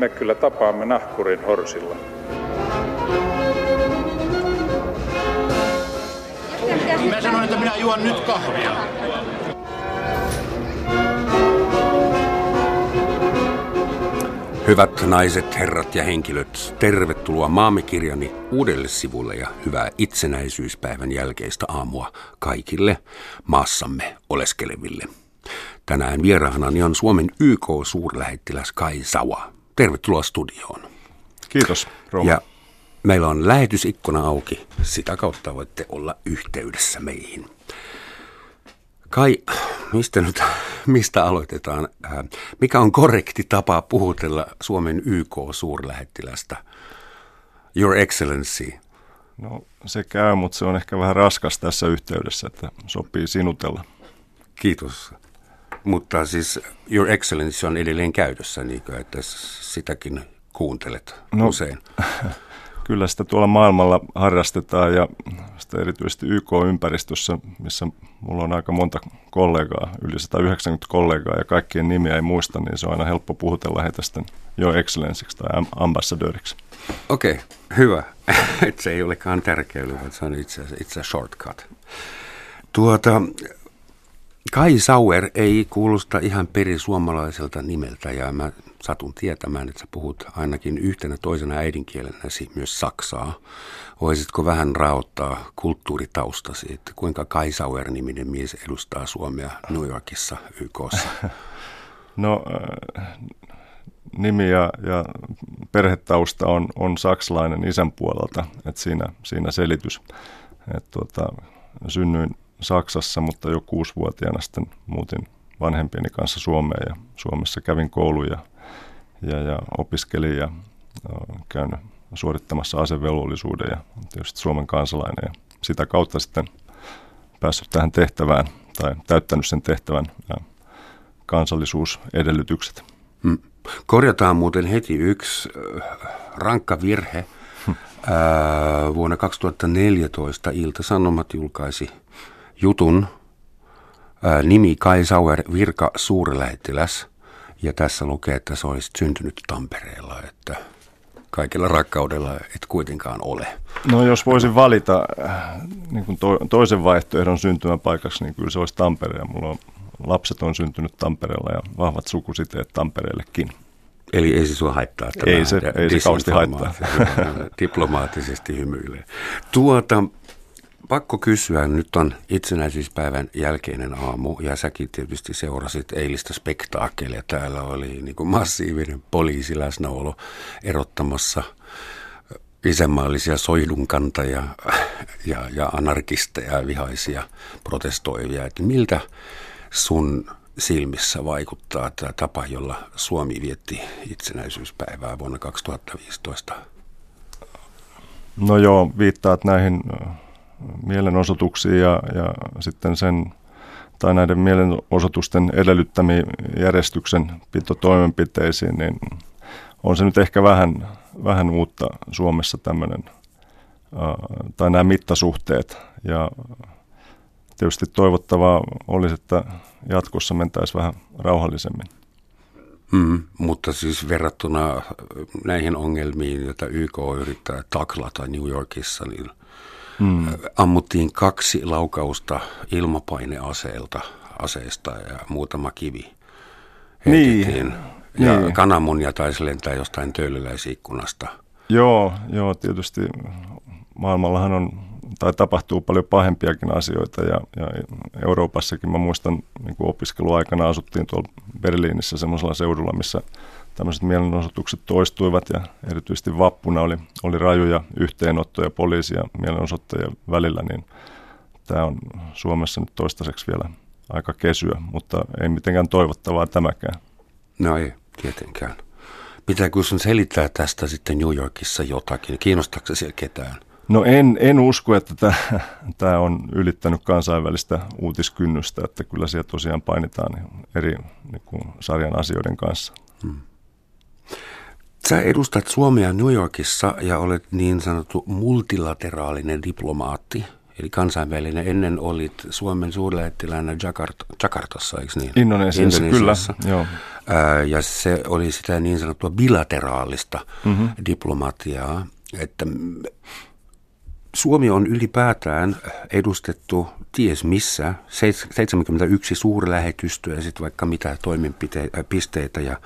me kyllä tapaamme nahkurin horsilla. Mä sanoin, että minä juon nyt kahvia. Hyvät naiset, herrat ja henkilöt, tervetuloa Maamekirjani uudelle sivulle ja hyvää itsenäisyyspäivän jälkeistä aamua kaikille maassamme oleskeleville. Tänään vieraanani on Suomen YK-suurlähettiläs Kai Sawa. Tervetuloa studioon. Kiitos, Rooma. Ja meillä on lähetysikkuna auki. Sitä kautta voitte olla yhteydessä meihin. Kai, mistä nyt, mistä aloitetaan? Äh, mikä on korrekti tapa puhutella Suomen YK-suurlähettilästä? Your Excellency. No se käy, mutta se on ehkä vähän raskas tässä yhteydessä, että sopii sinutella. Kiitos. Mutta siis Your Excellency on edelleen käytössä, niin kuin, että sitäkin kuuntelet no, usein. Kyllä sitä tuolla maailmalla harrastetaan ja sitä erityisesti YK-ympäristössä, missä mulla on aika monta kollegaa, yli 190 kollegaa ja kaikkien nimiä ei muista, niin se on aina helppo puhutella heitä sitten jo excellensiksi tai ambassadöriksi. Okei, okay, hyvä. se ei olekaan tärkeä, vaan se on itse asiassa shortcut. Tuota, Kai Sauer ei kuulosta ihan perisuomalaiselta nimeltä ja mä satun tietämään, että sä puhut ainakin yhtenä toisena äidinkielenäsi myös saksaa. Voisitko vähän raottaa kulttuuritaustasi, että kuinka Kai Sauer-niminen mies edustaa Suomea New Yorkissa YKssa? No nimi ja, ja perhetausta on, on saksalainen isän puolelta, että siinä, siinä selitys. Et tuota, synnyin Saksassa, mutta jo kuusivuotiaana sitten muutin vanhempieni kanssa Suomeen ja Suomessa kävin kouluja ja, ja opiskelin ja käynyt suorittamassa asevelvollisuuden ja tietysti Suomen kansalainen ja sitä kautta sitten päässyt tähän tehtävään tai täyttänyt sen tehtävän ja kansallisuusedellytykset. Hmm. Korjataan muuten heti yksi rankka virhe. Hmm. vuonna 2014 Ilta-Sanomat julkaisi jutun ää, nimi Kai Sauer, virka suurlähettiläs. Ja tässä lukee, että se olisi syntynyt Tampereella, että kaikella rakkaudella et kuitenkaan ole. No jos voisin valita äh, niin kuin to, toisen vaihtoehdon syntymäpaikaksi, niin kyllä se olisi Tampere. Ja mulla on, lapset on syntynyt Tampereella ja vahvat sukusiteet Tampereellekin. Eli ei se sua haittaa tämä Ei se, ei se kauheasti haittaa. Diplomaattisesti hymyilee. Tuota, pakko kysyä, nyt on itsenäisyyspäivän jälkeinen aamu ja säkin tietysti seurasit eilistä spektaakelia. Täällä oli niin kuin massiivinen poliisiläsnäolo erottamassa isänmaallisia soihdunkantajia ja, ja anarkisteja ja vihaisia protestoivia. Että miltä sun silmissä vaikuttaa tämä tapa, jolla Suomi vietti itsenäisyyspäivää vuonna 2015? No joo, viittaat näihin mielenosoituksiin ja, ja sitten sen tai näiden mielenosoitusten edellyttämiin järjestyksen pitotoimenpiteisiin, niin on se nyt ehkä vähän, vähän uutta Suomessa tämmöinen, tai nämä mittasuhteet. Ja tietysti toivottavaa olisi, että jatkossa mentäisiin vähän rauhallisemmin. Mm, mutta siis verrattuna näihin ongelmiin, joita YK yrittää taklata New Yorkissa, niin Mm. Ammuttiin kaksi laukausta ilmapaineaseelta aseista ja muutama kivi heitettiin. Niin. Ja niin. kananmunia taisi lentää jostain töölöläisikkunasta. Joo, joo, tietysti maailmallahan on, tai tapahtuu paljon pahempiakin asioita ja, ja Euroopassakin mä muistan niin opiskeluaikana asuttiin tuolla Berliinissä semmoisella seudulla, missä tämmöiset mielenosoitukset toistuivat ja erityisesti vappuna oli, oli rajuja yhteenottoja poliisia ja mielenosoittajien välillä, niin tämä on Suomessa nyt toistaiseksi vielä aika kesyä, mutta ei mitenkään toivottavaa tämäkään. No ei, tietenkään. Pitääkö sun selittää tästä sitten New Yorkissa jotakin? Kiinnostaako se siellä ketään? No en, en usko, että tämä on ylittänyt kansainvälistä uutiskynnystä, että kyllä siellä tosiaan painitaan eri niin kuin, sarjan asioiden kanssa. Hmm. Sä edustat Suomea New Yorkissa ja olet niin sanottu multilateraalinen diplomaatti, eli kansainvälinen. Ennen olit Suomen suurlähettiläänä Jakart- Jakartassa, eikö niin? Indonesiassa, Indonesiassa. kyllä. Joo. ja se oli sitä niin sanottua bilateraalista mm-hmm. diplomatiaa, että Suomi on ylipäätään edustettu ties missä, 71 suurlähetystöä ja sitten vaikka mitä toimenpisteitä ja,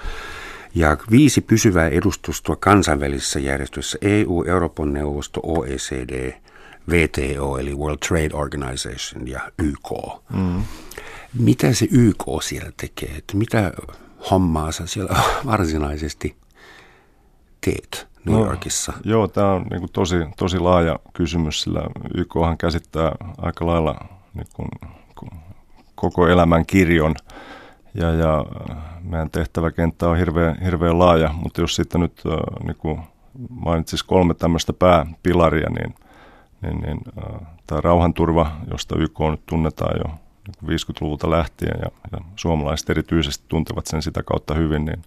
ja viisi pysyvää edustustoa kansainvälisissä järjestöissä, EU, Euroopan neuvosto, OECD, VTO eli World Trade Organization ja YK. Mm. Mitä se YK siellä tekee? Että mitä hommaa sä siellä varsinaisesti teet New no, Yorkissa? Joo, tämä on niin kuin tosi, tosi laaja kysymys, sillä YKhan käsittää aika lailla niin kuin, koko elämän kirjon ja, ja meidän tehtäväkenttä on hirveän, hirveän laaja, mutta jos sitten nyt niin kuin kolme tämmöistä pääpilaria, niin, niin, niin tämä rauhanturva, josta YK nyt tunnetaan jo 50-luvulta lähtien ja, ja suomalaiset erityisesti tuntevat sen sitä kautta hyvin, niin,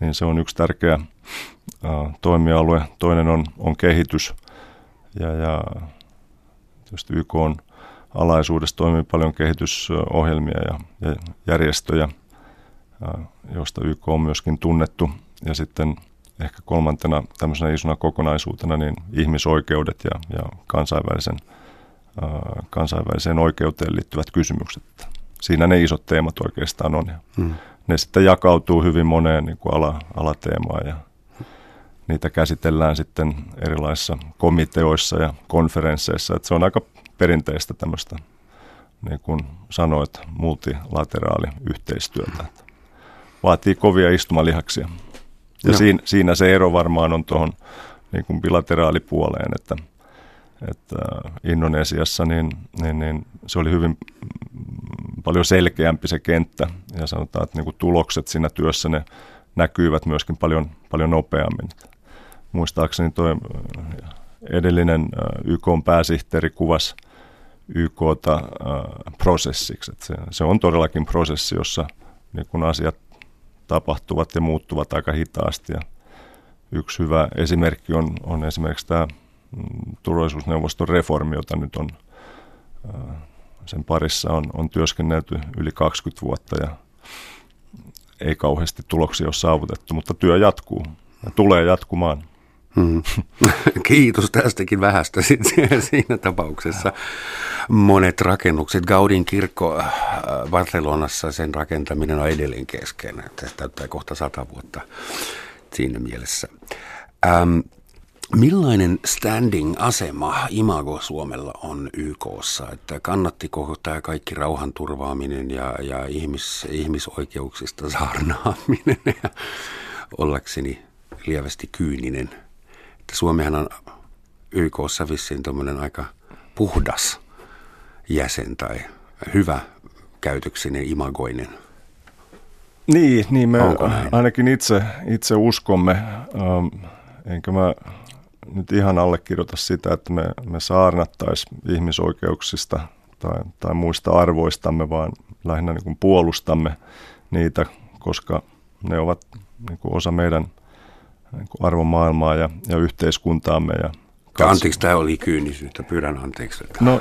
niin se on yksi tärkeä ä, toimialue. Toinen on, on kehitys ja, ja tietysti YK on alaisuudessa toimii paljon kehitysohjelmia ja, ja järjestöjä, joista YK on myöskin tunnettu. Ja sitten ehkä kolmantena tämmöisenä isona kokonaisuutena niin ihmisoikeudet ja, ja kansainvälisen – kansainväliseen oikeuteen liittyvät kysymykset. Siinä ne isot teemat oikeastaan on. Hmm. Ne sitten jakautuu hyvin moneen niin kuin ala, alateemaan ja niitä käsitellään sitten erilaisissa komiteoissa ja konferensseissa. Että se on aika perinteistä tämmöistä, niin kuin sanoit, multilateraali yhteistyötä. Vaatii kovia istumalihaksia. Ja no. siinä, siinä se ero varmaan on tuohon niin kuin bilateraalipuoleen, että – että Indonesiassa niin, niin, niin se oli hyvin paljon selkeämpi se kenttä ja sanotaan, että niin kuin tulokset siinä työssä ne näkyivät myöskin paljon, paljon nopeammin. Muistaakseni tuo edellinen YK pääsihteeri kuvasi YKta prosessiksi. Että se, se on todellakin prosessi, jossa niin kun asiat tapahtuvat ja muuttuvat aika hitaasti. Ja yksi hyvä esimerkki on, on esimerkiksi tämä turvallisuusneuvoston reformi, jota nyt on sen parissa on, on työskennelty yli 20 vuotta ja ei kauheasti tuloksia ole saavutettu, mutta työ jatkuu ja tulee jatkumaan. Hmm. Kiitos tästäkin vähästä siinä tapauksessa. Monet rakennukset, Gaudin kirkko Barcelonassa, sen rakentaminen on edelleen kesken. Tästä täyttää kohta sata vuotta siinä mielessä. Ähm, Millainen standing-asema Imago Suomella on YKssa? Että kannattiko tämä kaikki rauhanturvaaminen ja, ja ihmis, ihmisoikeuksista saarnaaminen ja ollakseni lievästi kyyninen? Että Suomihan on YKssa vissiin tuommoinen aika puhdas jäsen tai hyvä käytöksinen, imagoinen. Niin, niin me ainakin itse, itse uskomme, ähm, enkä mä nyt ihan allekirjoita sitä, että me, me saarnattaisiin ihmisoikeuksista tai, tai muista arvoistamme, vaan lähinnä niin kuin puolustamme niitä, koska ne ovat niin kuin osa meidän arvomaailmaa ja, ja yhteiskuntaamme. Ja kans... Anteeksi, tämä oli kyynisyyttä, pyydän anteeksi. No,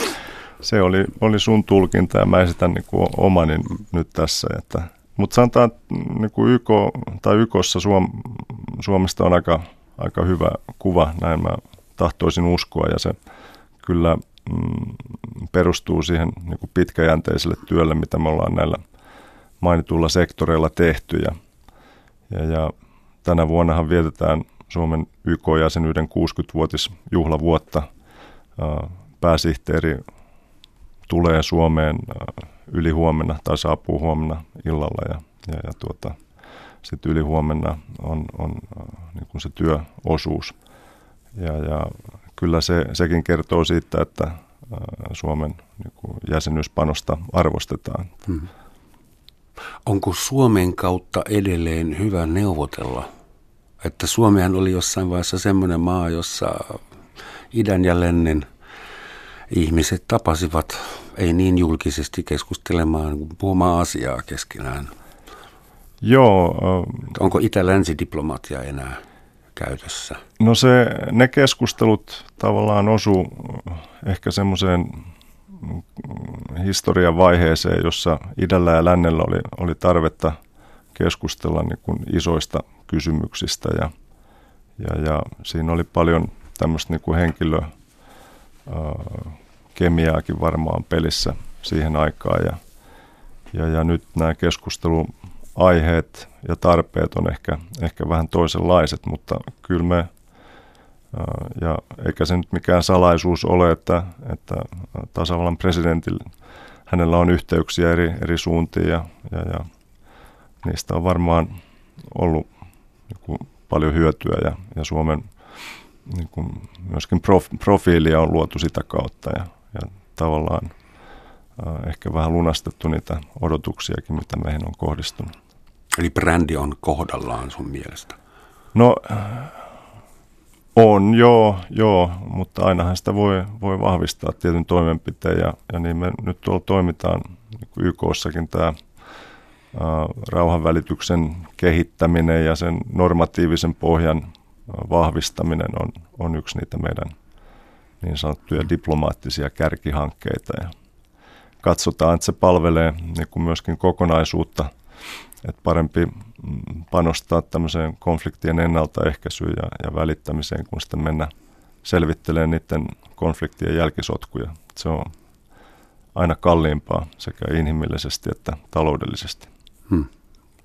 se oli, oli sun tulkinta ja mä esitän niin kuin omani nyt tässä. Että, mutta sanotaan, että niin kuin YK, tai YKssa Suom, Suomesta on aika aika hyvä kuva, näin mä tahtoisin uskoa ja se kyllä mm, perustuu siihen niin kuin pitkäjänteiselle työlle, mitä me ollaan näillä mainituilla sektoreilla tehty ja, ja, ja tänä vuonnahan vietetään Suomen YK-jäsenyyden 60-vuotisjuhlavuotta. Pääsihteeri tulee Suomeen yli huomenna tai saapuu huomenna illalla ja, ja, ja tuota, sitten ylihuomenna on, on äh, niin kuin se työosuus. Ja, ja kyllä se, sekin kertoo siitä, että äh, Suomen niin kuin jäsenyyspanosta arvostetaan. Hmm. Onko Suomen kautta edelleen hyvä neuvotella? Että Suomihan oli jossain vaiheessa semmoinen maa, jossa idän ja lännen ihmiset tapasivat ei niin julkisesti keskustelemaan, puhumaan asiaa keskenään – Joo. Onko itä-länsidiplomatia enää käytössä? No se, ne keskustelut tavallaan osu ehkä semmoiseen historian vaiheeseen, jossa idällä ja lännellä oli, oli tarvetta keskustella niin kuin isoista kysymyksistä. Ja, ja, ja siinä oli paljon tämmöistä niin kuin henkilö, kemiaakin varmaan pelissä siihen aikaan. Ja, ja, ja nyt nämä keskusteluaiheet ja tarpeet on ehkä, ehkä vähän toisenlaiset, mutta kyllä me ja eikä se nyt mikään salaisuus ole, että, että tasavallan presidentillä hänellä on yhteyksiä eri, eri suuntiin ja, ja, ja niistä on varmaan ollut kuin, paljon hyötyä ja, ja Suomen niin kuin, myöskin prof, profiilia on luotu sitä kautta ja, ja tavallaan äh, ehkä vähän lunastettu niitä odotuksiakin, mitä meihin on kohdistunut. Eli brändi on kohdallaan sun mielestä? No on, joo, joo, mutta ainahan sitä voi, voi vahvistaa tietyn toimenpiteen ja, ja niin me nyt tuolla toimitaan niin YKssakin tämä rauhanvälityksen kehittäminen ja sen normatiivisen pohjan vahvistaminen on, on yksi niitä meidän niin sanottuja diplomaattisia kärkihankkeita. Ja katsotaan, että se palvelee niin kuin myöskin kokonaisuutta, että parempi mm, panostaa tämmöiseen konfliktien ennaltaehkäisyyn ja, ja välittämiseen, kun sitten mennä selvittelemään niiden konfliktien jälkisotkuja. Se on aina kalliimpaa sekä inhimillisesti että taloudellisesti. Hmm.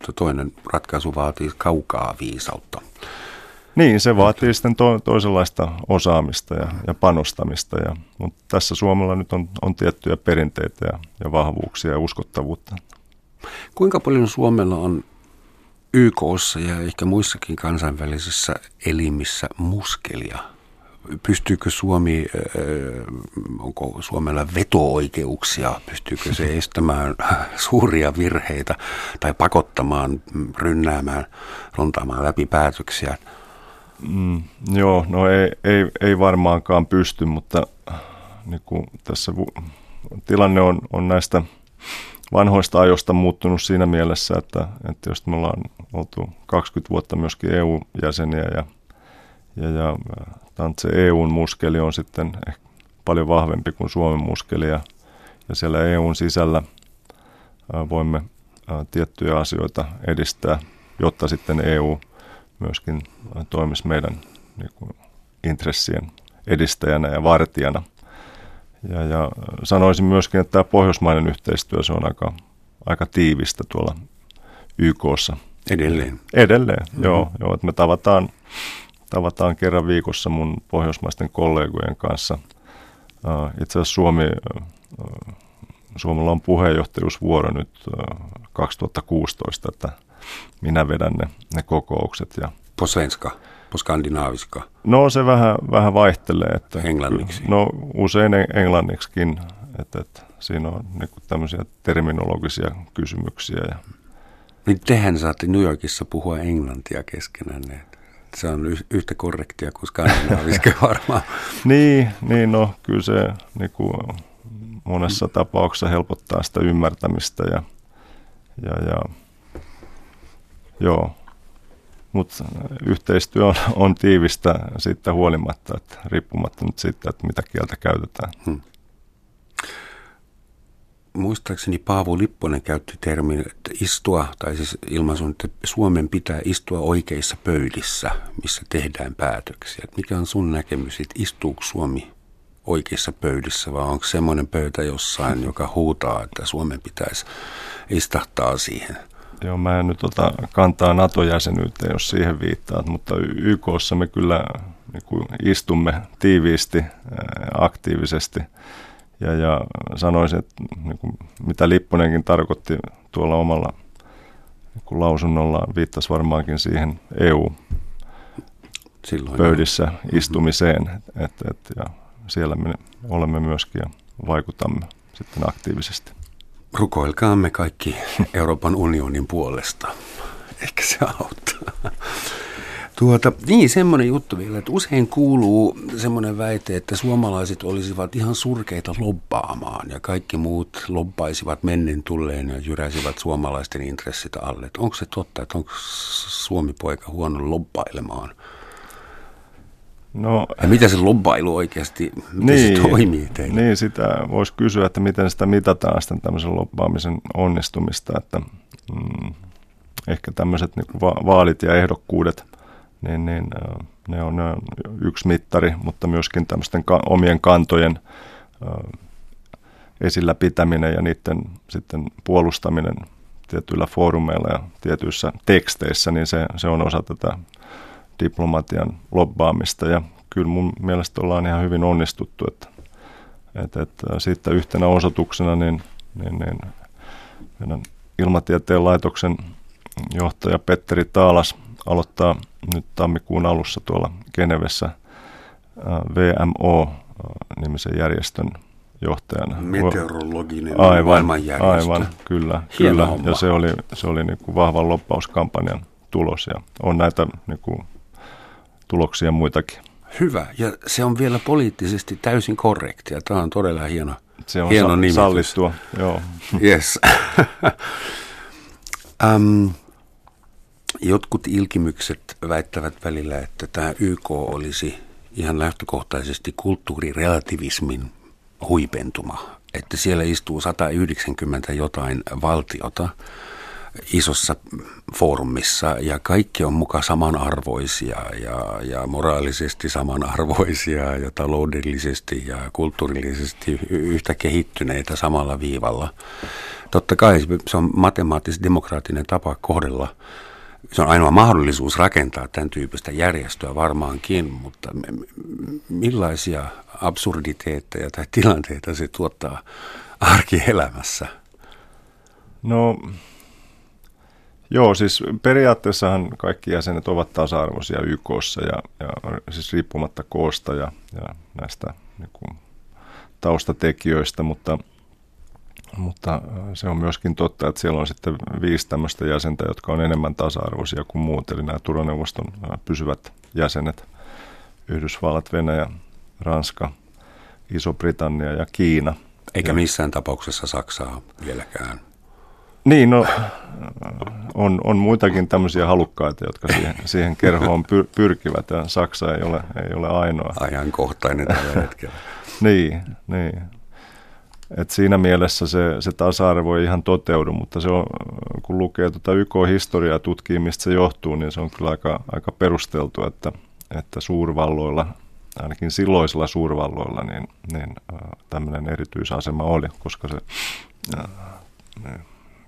Se toinen ratkaisu vaatii kaukaa viisautta. Niin, se vaatii sitten to, toisenlaista osaamista ja, ja panostamista. Ja, mutta tässä Suomella nyt on, on tiettyjä perinteitä ja, ja vahvuuksia ja uskottavuutta. Kuinka paljon Suomella on YKssa ja ehkä muissakin kansainvälisissä elimissä muskelia pystyykö Suomi, onko Suomella veto-oikeuksia, pystyykö se estämään suuria virheitä tai pakottamaan, rynnäämään, rontaamaan läpi päätöksiä? Mm, joo, no ei, ei, ei varmaankaan pysty, mutta niin kuin tässä tilanne on, on näistä vanhoista ajoista muuttunut siinä mielessä, että, että jos me ollaan oltu 20 vuotta myöskin EU-jäseniä ja, ja, ja se EUn muskeli on sitten ehkä paljon vahvempi kuin Suomen muskeli ja, ja siellä EUn sisällä voimme tiettyjä asioita edistää, jotta sitten EU myöskin toimisi meidän niin kuin, intressien edistäjänä ja vartijana. Ja, ja sanoisin myöskin, että tämä pohjoismainen yhteistyö se on aika, aika tiivistä tuolla YKssa. Edelleen. Edelleen, mm-hmm. joo, joo. Että me tavataan tavataan kerran viikossa mun pohjoismaisten kollegojen kanssa. Itse asiassa Suomi, Suomella on puheenjohtajuusvuoro nyt 2016, että minä vedän ne, ne kokoukset. Ja på på skandinaaviska? No se vähän, vähän vaihtelee. Että, englanniksi? No usein englanniksikin, että, että siinä on niin tämmöisiä terminologisia kysymyksiä. Ja. Niin tehän saatte New Yorkissa puhua englantia keskenään se on yhtä korrektia kuin skandinaaviske varmaan. niin, niin, no kyllä se niin kuin monessa tapauksessa helpottaa sitä ymmärtämistä ja, ja, ja joo. Mutta yhteistyö on, on tiivistä siitä huolimatta, että riippumatta nyt siitä, että mitä kieltä käytetään. Hmm muistaakseni Paavo Lipponen käytti termin että istua, tai siis ilmaisun, että Suomen pitää istua oikeissa pöydissä, missä tehdään päätöksiä. Mikä on sun näkemys, että istuuko Suomi oikeissa pöydissä, vai onko semmoinen pöytä jossain, joka huutaa, että Suomen pitäisi istahtaa siihen? Joo, mä en nyt ota kantaa NATO-jäsenyyteen, jos siihen viittaat, mutta YKssa me kyllä niin kuin istumme tiiviisti, aktiivisesti – ja, ja sanoisin, että niin kuin, mitä Lipponenkin tarkoitti tuolla omalla niin kuin lausunnolla, viittasi varmaankin siihen EU-pöydissä mm-hmm. istumiseen, mm-hmm. et, et, ja siellä me olemme myöskin ja vaikutamme sitten aktiivisesti. Rukoilkaamme kaikki Euroopan unionin puolesta. Ehkä se auttaa. Tuota, niin, semmoinen juttu vielä, että usein kuuluu semmoinen väite, että suomalaiset olisivat ihan surkeita lobbaamaan ja kaikki muut lobbaisivat mennen tulleen ja jyräisivät suomalaisten intressit alle. Onko se totta, että onko Suomi-poika huono lobbailemaan? No, ja mitä se lobbailu oikeasti, miten niin, se toimii teille? Niin, sitä voisi kysyä, että miten sitä mitataan sitten tämmöisen lobbaamisen onnistumista, että mm, ehkä tämmöiset niin va- vaalit ja ehdokkuudet, niin, niin ne, on, ne on yksi mittari, mutta myöskin tämmöisten ka- omien kantojen esillä pitäminen ja niiden sitten puolustaminen tietyillä foorumeilla ja tietyissä teksteissä, niin se, se on osa tätä diplomatian lobbaamista ja kyllä mun mielestä ollaan ihan hyvin onnistuttu, että, että, että siitä yhtenä osoituksena niin, niin, niin meidän ilmatieteen laitoksen johtaja Petteri Taalas aloittaa nyt tammikuun alussa tuolla Genevessä VMO-nimisen järjestön johtajana. Meteorologinen aivan, maailmanjärjestö. Aivan, kyllä. kyllä. Ja se oli, se oli niin kuin vahvan loppauskampanjan tulos ja on näitä niin kuin, tuloksia muitakin. Hyvä, ja se on vielä poliittisesti täysin korrektia. Tämä on todella hieno, se on hieno sa- nimitys. sallittua, joo. Yes. um, jotkut ilkimykset väittävät välillä, että tämä YK olisi ihan lähtökohtaisesti kulttuurirelativismin huipentuma. Että siellä istuu 190 jotain valtiota isossa foorumissa ja kaikki on muka samanarvoisia ja, ja moraalisesti samanarvoisia ja taloudellisesti ja kulttuurillisesti yhtä kehittyneitä samalla viivalla. Totta kai se on matemaattisesti-demokraattinen tapa kohdella se on ainoa mahdollisuus rakentaa tämän tyyppistä järjestöä varmaankin, mutta millaisia absurditeetteja tai tilanteita se tuottaa arkielämässä? No joo, siis periaatteessahan kaikki jäsenet ovat tasa-arvoisia YKssa ja, ja siis riippumatta koosta ja, ja näistä niin kuin, taustatekijöistä, mutta – mutta äh, se on myöskin totta, että siellä on sitten viisi tämmöistä jäsentä, jotka on enemmän tasa-arvoisia kuin muut, eli nämä turvaneuvoston äh, pysyvät jäsenet, Yhdysvallat, Venäjä, Ranska, Iso-Britannia ja Kiina. Eikä missään tapauksessa Saksaa vieläkään. Niin, no on, on muitakin tämmöisiä halukkaita, jotka siihen, siihen kerhoon pyr, pyrkivät ja Saksa ei ole, ei ole ainoa. Ajankohtainen tällä hetkellä. niin, niin. Et siinä mielessä se, se tasa-arvo ei ihan toteudu, mutta se on, kun lukee tuota YK-historiaa tutkii, mistä se johtuu, niin se on kyllä aika, aika perusteltu, että, että suurvalloilla, ainakin silloisilla suurvalloilla, niin, niin tämmöinen erityisasema oli, koska se äh,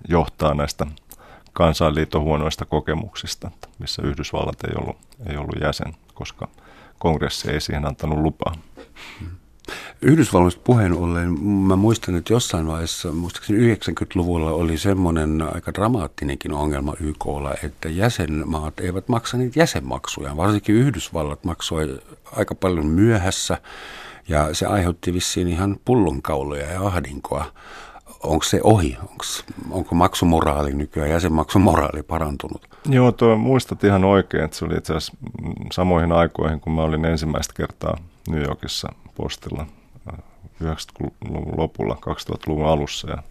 johtaa näistä kansainliiton huonoista kokemuksista, missä Yhdysvallat ei ollut, ei ollut jäsen, koska kongressi ei siihen antanut lupaa. Yhdysvalloista puheen ollen, mä muistan, että jossain vaiheessa, muistaakseni 90-luvulla oli semmoinen aika dramaattinenkin ongelma YKlla, että jäsenmaat eivät maksa niitä jäsenmaksuja. Varsinkin Yhdysvallat maksoi aika paljon myöhässä ja se aiheutti vissiin ihan pullonkauloja ja ahdinkoa. Onko se ohi? Onks, onko maksumoraali nykyään, jäsenmaksumoraali parantunut? Joo, tuo muistat ihan oikein, että se oli itse asiassa samoihin aikoihin, kun mä olin ensimmäistä kertaa New Yorkissa postilla 90-luvun lopulla, 2000-luvun alussa. Ja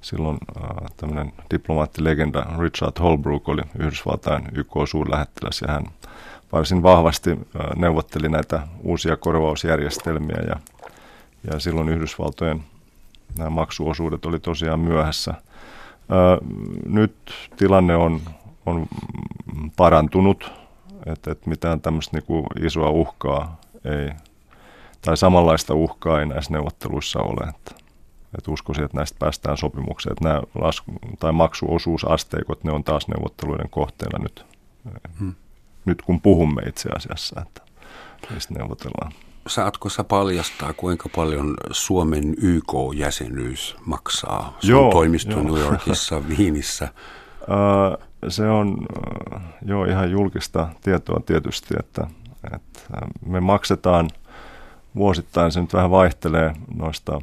silloin äh, tämmöinen diplomaattilegenda Richard Holbrooke oli Yhdysvaltain YK-suurlähettiläs ja hän varsin vahvasti äh, neuvotteli näitä uusia korvausjärjestelmiä ja, ja silloin Yhdysvaltojen nämä maksuosuudet oli tosiaan myöhässä. Nyt tilanne on, on parantunut, että, että mitään tämmöistä niin isoa uhkaa ei tai samanlaista uhkaa ei näissä neuvotteluissa ole. Että, että uskoisin, että näistä päästään sopimukseen. Että nämä lasku- tai maksuosuusasteikot, ne on taas neuvotteluiden kohteena nyt, hmm. nyt kun puhumme itse asiassa, että niistä neuvotellaan. Saatko sä paljastaa, kuinka paljon Suomen YK-jäsenyys maksaa sun joo, toimisto joo. New Yorkissa, Viinissä? Se on jo ihan julkista tietoa tietysti, että, että me maksetaan – vuosittain se nyt vähän vaihtelee noista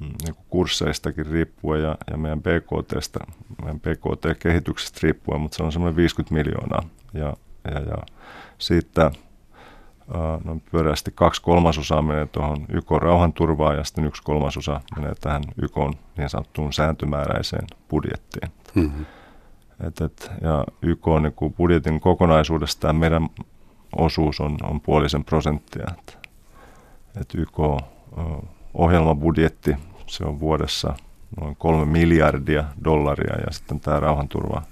mm, niin kursseistakin riippuen ja, ja meidän BKTstä, meidän BKT-kehityksestä riippuen, mutta se on semmoinen 50 miljoonaa. Ja, ja, ja siitä no, pyöreästi kaksi kolmasosaa menee tuohon YK rauhanturvaan ja sitten yksi kolmasosa menee tähän YK niin sanottuun sääntömääräiseen budjettiin. Mm-hmm. Et, et, ja YK on niin budjetin kokonaisuudesta meidän osuus on, on puolisen prosenttia. Että että YK-ohjelmabudjetti, se on vuodessa noin kolme miljardia dollaria ja sitten tämä rauhanturva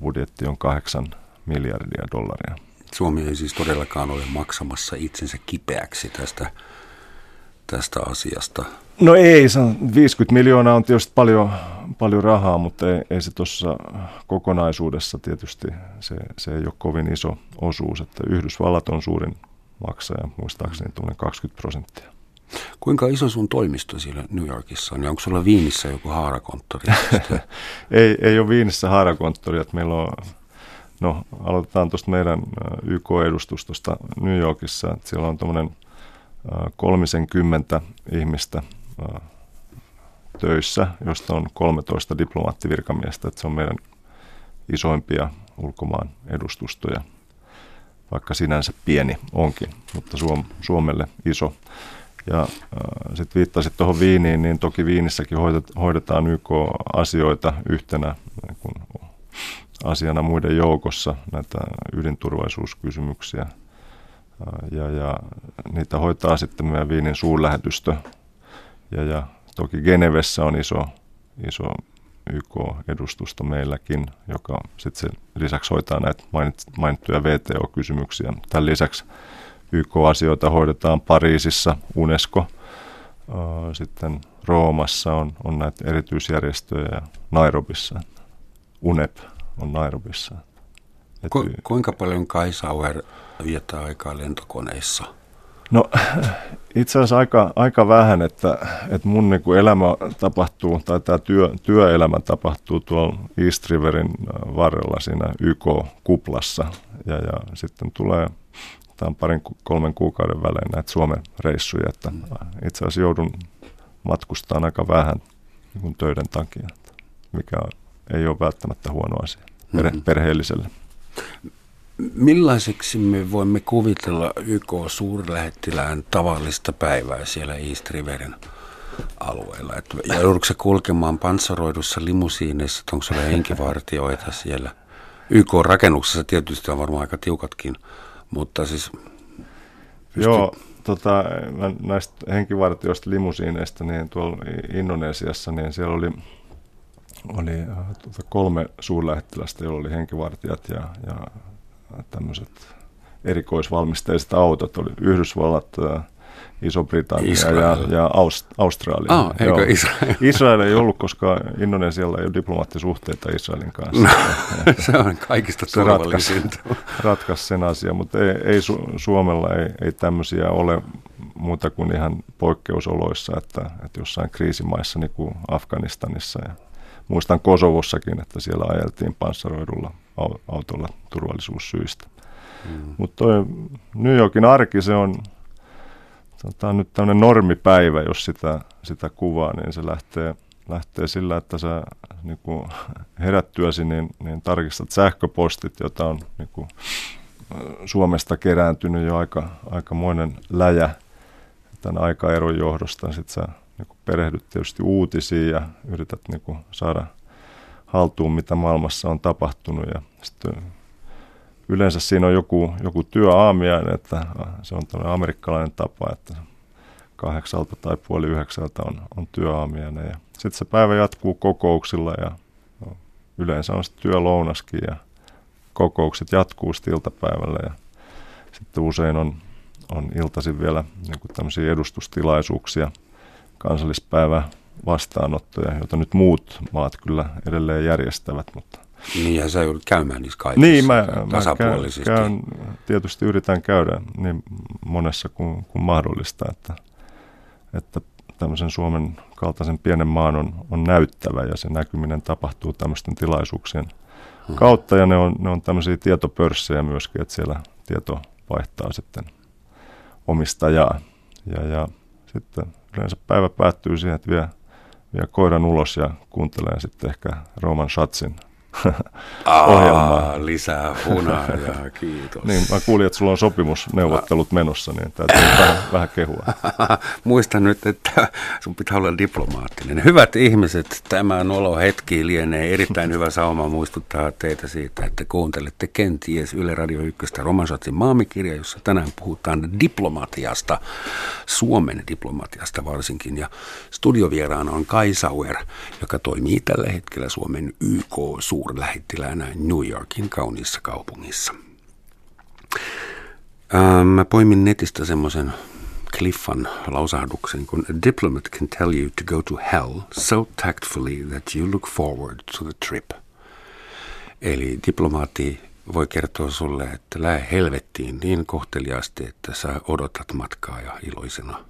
budjetti on kahdeksan miljardia dollaria. Suomi ei siis todellakaan ole maksamassa itsensä kipeäksi tästä, tästä asiasta. No ei, 50 miljoonaa on tietysti paljon, paljon rahaa, mutta ei, ei se tuossa kokonaisuudessa tietysti, se, se ei ole kovin iso osuus, että Yhdysvallat on suurin maksaja, muistaakseni tuonne 20 prosenttia. Kuinka iso sun toimisto siellä New Yorkissa on ja onko sulla Viinissä joku haarakonttori? ei, ei ole Viinissä haarakonttori, että meillä on No, aloitetaan tuosta meidän YK-edustustosta New Yorkissa. Siellä on tuommoinen 30 ihmistä töissä, josta on 13 diplomaattivirkamiestä. Että se on meidän isoimpia ulkomaan edustustoja, vaikka sinänsä pieni onkin, mutta Suom- Suomelle iso. Ja äh, sitten viittasit tuohon Viiniin, niin toki Viinissäkin hoidetaan YK-asioita yhtenä niin kun asiana muiden joukossa näitä ydinturvallisuuskysymyksiä. Ja, ja niitä hoitaa sitten meidän Viinin suurlähetystö. Ja, ja toki Genevessä on iso, iso YK-edustusto meilläkin, joka sitten lisäksi hoitaa näitä mainittuja VTO-kysymyksiä. Tämän lisäksi YK-asioita hoidetaan Pariisissa, UNESCO, sitten Roomassa on, on näitä erityisjärjestöjä ja Nairobissa, UNEP on Nairobissa. Ku, kuinka paljon Kai Sauer viettää aikaa lentokoneissa? No itse asiassa aika, aika vähän, että, että mun niin kuin elämä tapahtuu, tai tämä työ, työelämä tapahtuu tuolla East Riverin äh, varrella siinä YK-kuplassa. Ja, ja sitten tulee tämän parin kolmen kuukauden välein näitä Suomen reissuja, että mm. itse asiassa joudun matkustamaan aika vähän niin töiden takia, mikä ei ole välttämättä huono asia perhe- mm-hmm. perheelliselle. Millaiseksi me voimme kuvitella YK-suurlähettilään tavallista päivää siellä East Riverin alueella? Et, ja joudutko kulkemaan panssaroidussa limusiineissa, onko siellä henkivartioita siellä? YK-rakennuksessa tietysti on varmaan aika tiukatkin, mutta siis... Pysty... Joo, tota, näistä henkivartioista limusiineista, niin tuolla Indonesiassa, niin siellä oli oli äh, tuota, kolme suurlähettilästä, joilla oli henkivartijat ja, ja tämmöiset erikoisvalmisteiset autot. Oli Yhdysvallat, äh, Iso-Britannia Israel. ja, ja Aust- Australia. Ah, eikö Israel? Israel ei ollut, koska Indonesialla ei ole diplomaattisuhteita Israelin kanssa. No, se on kaikista turvallisinta. Ratkaisi, ratkaisi sen asian, mutta ei, ei Su- Suomella ei, ei tämmöisiä ole muuta kuin ihan poikkeusoloissa, että, että jossain kriisimaissa niin kuin Afganistanissa ja muistan Kosovossakin, että siellä ajeltiin panssaroidulla autolla turvallisuussyistä. Mm. Mutta New Yorkin arki, se on, tämä on nyt tämmöinen normipäivä, jos sitä, sitä kuvaa, niin se lähtee, lähtee sillä, että sä niin kuin herättyäsi, niin, niin tarkistat sähköpostit, jota on niin kuin, Suomesta kerääntynyt jo aika, aikamoinen läjä tämän aikaeron johdosta. Sitten sä niin kuin perehdyt tietysti uutisiin ja yrität niin kuin saada haltuun, mitä maailmassa on tapahtunut. Ja sitten yleensä siinä on joku, joku työaamiainen, että se on tämmöinen amerikkalainen tapa, että kahdeksalta tai puoli yhdeksältä on, on työaamiainen. Sitten se päivä jatkuu kokouksilla ja no, yleensä on sitten työlounaskin ja kokoukset jatkuu sitten iltapäivällä ja sitten usein on, on iltaisin vielä niin tämmöisiä edustustilaisuuksia – kansallispäivä vastaanottoja, joita nyt muut maat kyllä edelleen järjestävät. Mutta niin, ja sä joudut käymään niissä kaikissa niin, mä, tasapuolisesti. Mä käyn, tietysti yritän käydä niin monessa kuin, kuin mahdollista, että, että tämmöisen Suomen kaltaisen pienen maan on, on näyttävä ja se näkyminen tapahtuu tämmöisten tilaisuuksien hmm. kautta ja ne on, ne on tämmöisiä tietopörssejä myöskin, että siellä tieto vaihtaa sitten omistajaa ja, ja sitten yleensä päivä päättyy siihen, että vie, vie koiran ulos ja kuuntelee sitten ehkä Roman Schatzin ohjelmaa. Lisää hunajaa, kiitos. niin, mä kuulin, että sulla on sopimusneuvottelut menossa, niin täytyy vähän, vähän kehua. Muista nyt, että sun pitää olla diplomaattinen. Hyvät ihmiset, tämä nolo hetki lienee erittäin hyvä sauma muistuttaa teitä siitä, että kuuntelette kenties Yle Radio 1 Romansatsin maamikirja, jossa tänään puhutaan diplomatiasta, Suomen diplomatiasta varsinkin. Ja studiovieraana on Kai Sauer, joka toimii tällä hetkellä Suomen YK-suun suurlähettiläänä New Yorkin kauniissa kaupungissa. Ähm, mä poimin netistä semmoisen Cliffan lausahduksen, kun A diplomat can tell you to go to hell so tactfully that you look forward to the trip. Eli diplomaatti voi kertoa sulle, että lähe helvettiin niin kohteliaasti, että sä odotat matkaa ja iloisena.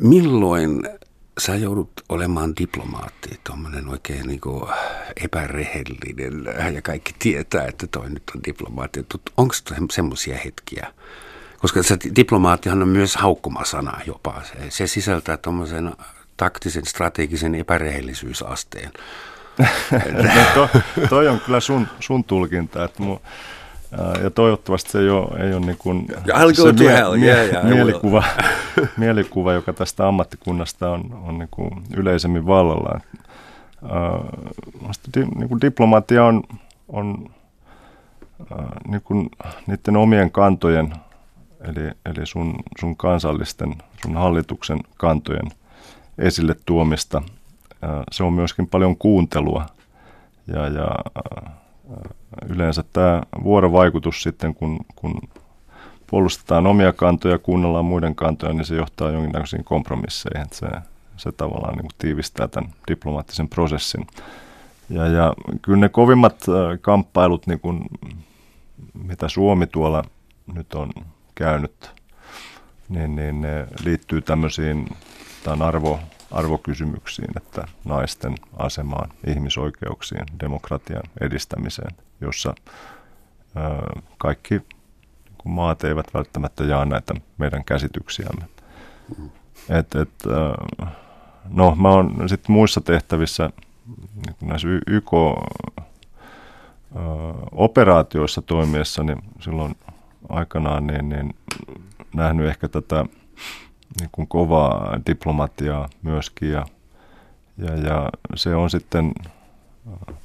Milloin sä joudut olemaan diplomaatti, tuommoinen oikein niin kuin epärehellinen ja kaikki tietää, että toi nyt on diplomaatti. Onko semmoisia hetkiä? Koska se diplomaattihan on myös haukkumasana jopa. Se, se sisältää tuommoisen taktisen, strategisen epärehellisyysasteen. no to, toi on kyllä sun, sun tulkinta, että mun, ja toivottavasti se ei ole, ei ole niin kuin to mie- hell. Yeah, yeah, mielikuva, mielikuva, joka tästä ammattikunnasta on, on niin kuin yleisemmin vallalla. Uh, di, niin kuin diplomaatia on, on uh, niin kuin niiden omien kantojen, eli, eli sun, sun kansallisten, sun hallituksen kantojen esille tuomista. Uh, se on myöskin paljon kuuntelua ja, ja uh, yleensä tämä vuorovaikutus sitten, kun, kun puolustetaan omia kantoja, kuunnellaan muiden kantoja, niin se johtaa jonkinnäköisiin kompromisseihin. Se, se tavallaan niin kuin tiivistää tämän diplomaattisen prosessin. Ja, ja kyllä ne kovimmat kamppailut, niin kuin, mitä Suomi tuolla nyt on käynyt, niin, niin ne liittyy tämmöisiin, tämän arvo, arvokysymyksiin, että naisten asemaan, ihmisoikeuksiin, demokratian edistämiseen, jossa kaikki maat eivät välttämättä jaa näitä meidän käsityksiämme. Et, et, no, mä oon sitten muissa tehtävissä, niin näissä YK operaatioissa toimiessa, niin silloin aikanaan niin, niin nähnyt ehkä tätä niin kuin kovaa diplomatiaa myöskin ja, ja, ja se on sitten äh,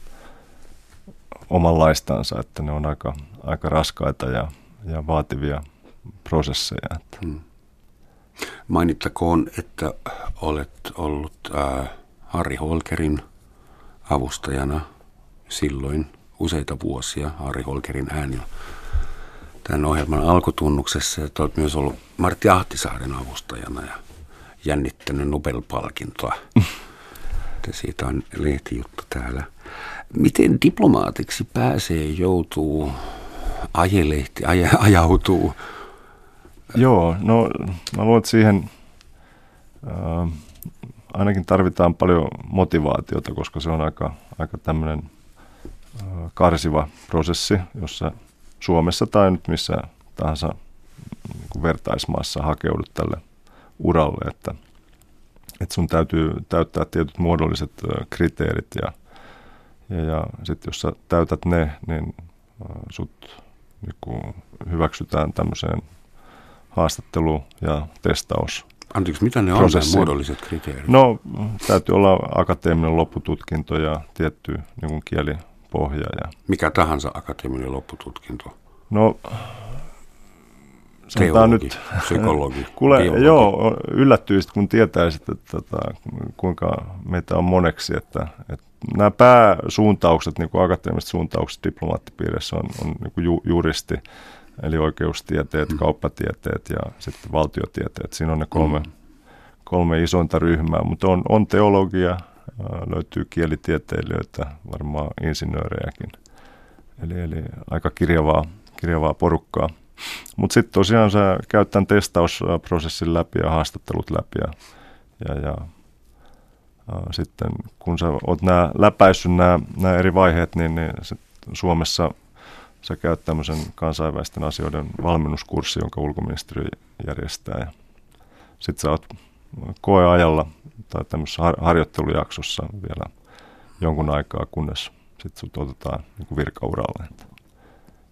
omanlaistansa, että ne on aika, aika raskaita ja, ja vaativia prosesseja. Hmm. Mainittakoon, että olet ollut äh, Harri Holkerin avustajana silloin useita vuosia. Harri Holkerin ääni tämän ohjelman alkutunnuksessa. Ja olet myös ollut Martti Ahtisaaren avustajana ja jännittänyt Nobel-palkintoa. Siitä on lehtijuttu täällä. Miten diplomaatiksi pääsee, joutuu, ajelehti, aj, ajautuu? Joo, no mä luulen, että siihen äh, ainakin tarvitaan paljon motivaatiota, koska se on aika, aika tämmöinen äh, karsiva prosessi, jossa Suomessa tai nyt missä tahansa niin vertaismaassa hakeudut tälle uralle, että, että sun täytyy täyttää tietyt muodolliset kriteerit ja, ja, ja sitten jos sä täytät ne, niin sut niin hyväksytään tämmöiseen haastattelu- ja testaus Anteeksi, mitä ne on muodolliset kriteerit? No, täytyy olla akateeminen loppututkinto ja tietty niin kuin kielipohja. Ja... Mikä tahansa akateeminen loppututkinto? No, sanotaan nyt, psykologi, kuule, joo, yllättyisit, kun tietäisit, että, että, tota, kuinka meitä on moneksi, että, että nämä pääsuuntaukset, niin kuin akateemiset suuntaukset diplomaattipiirissä on, on niin kuin ju, juristi, eli oikeustieteet, mm. kauppatieteet ja sitten valtiotieteet. Siinä on ne kolme, mm. kolme isointa ryhmää, mutta on, on teologia, löytyy kielitieteilijöitä, varmaan insinöörejäkin. Eli, eli aika kirjavaa, kirjavaa porukkaa. Mutta sitten tosiaan sä käyt tämän testausprosessin läpi ja haastattelut läpi ja, ja, ja sitten kun sä oot nää, läpäissyt nämä eri vaiheet, niin, niin sit Suomessa sä käyt tämmöisen kansainvälisten asioiden valmennuskurssi, jonka ulkoministeriö järjestää. Sitten sä oot koeajalla tai tämmöisessä har- harjoittelujaksossa vielä jonkun aikaa, kunnes sitten sut otetaan niin virkauralle.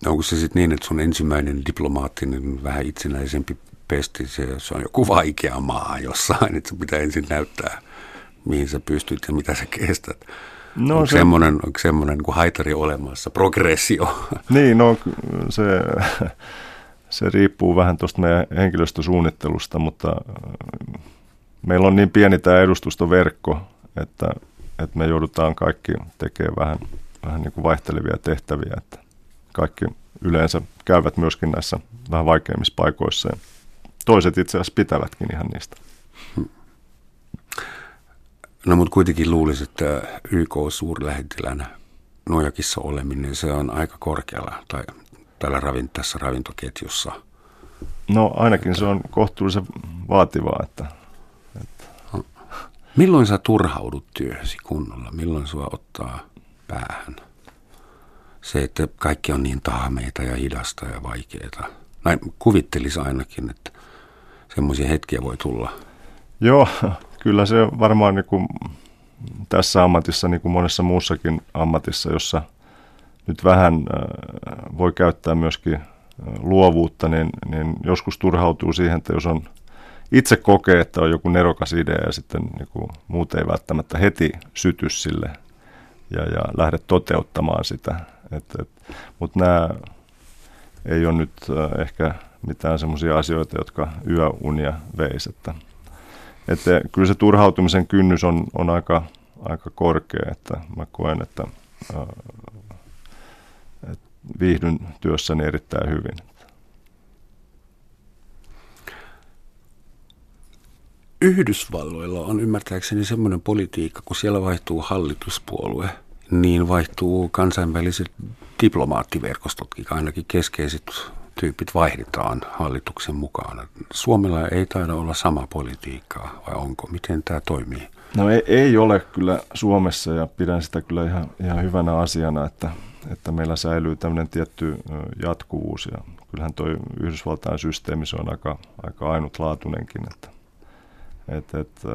Onko se sitten niin, että sun ensimmäinen diplomaattinen, vähän itsenäisempi pesti, se, se on joku vaikea maa jossain, että se pitää ensin näyttää, mihin sä pystyt ja mitä sä kestät. No, onko se... semmoinen, onko semmoinen niin haitari olemassa, progressio? Niin, no se, se riippuu vähän tuosta meidän henkilöstösuunnittelusta, mutta meillä on niin pieni tämä edustustoverkko, että, että me joudutaan kaikki tekemään vähän vähän niin kuin vaihtelevia tehtäviä, että kaikki yleensä käyvät myöskin näissä vähän vaikeimmissa paikoissa ja toiset itse asiassa pitävätkin ihan niistä. No mutta kuitenkin luulisin, että YK suurlähettilänä Nuojakissa oleminen, se on aika korkealla tai täällä ravin, tässä ravintoketjussa. No ainakin se on kohtuullisen vaativaa, että, että... Milloin sä turhaudut työhösi kunnolla? Milloin sua ottaa päähän? Se, että kaikki on niin taameita ja hidasta ja vaikeaa. Näin kuvittelisi ainakin, että semmoisia hetkiä voi tulla. Joo, kyllä se varmaan niin kuin tässä ammatissa, niin kuin monessa muussakin ammatissa, jossa nyt vähän äh, voi käyttää myöskin äh, luovuutta, niin, niin joskus turhautuu siihen, että jos on itse kokee, että on joku nerokas idea ja sitten niin kuin muut ei välttämättä heti syty sille ja, ja lähde toteuttamaan sitä. Et, et, Mutta nämä ei ole nyt äh, ehkä mitään semmoisia asioita, jotka yöunia veisi. Että, että kyllä se turhautumisen kynnys on, on aika, aika korkea, että mä koen, että, äh, viihdyn työssäni erittäin hyvin. Yhdysvalloilla on ymmärtääkseni semmoinen politiikka, kun siellä vaihtuu hallituspuolue, niin vaihtuu kansainväliset diplomaattiverkostotkin, ainakin keskeiset tyypit vaihdetaan hallituksen mukaan. Suomella ei taida olla sama politiikkaa, vai onko? Miten tämä toimii? No ei, ei ole kyllä Suomessa ja pidän sitä kyllä ihan, ihan hyvänä asiana, että, että meillä säilyy tämmöinen tietty jatkuvuus ja kyllähän tuo Yhdysvaltain systeemi se on aika, aika ainutlaatuinenkin, että, että, että,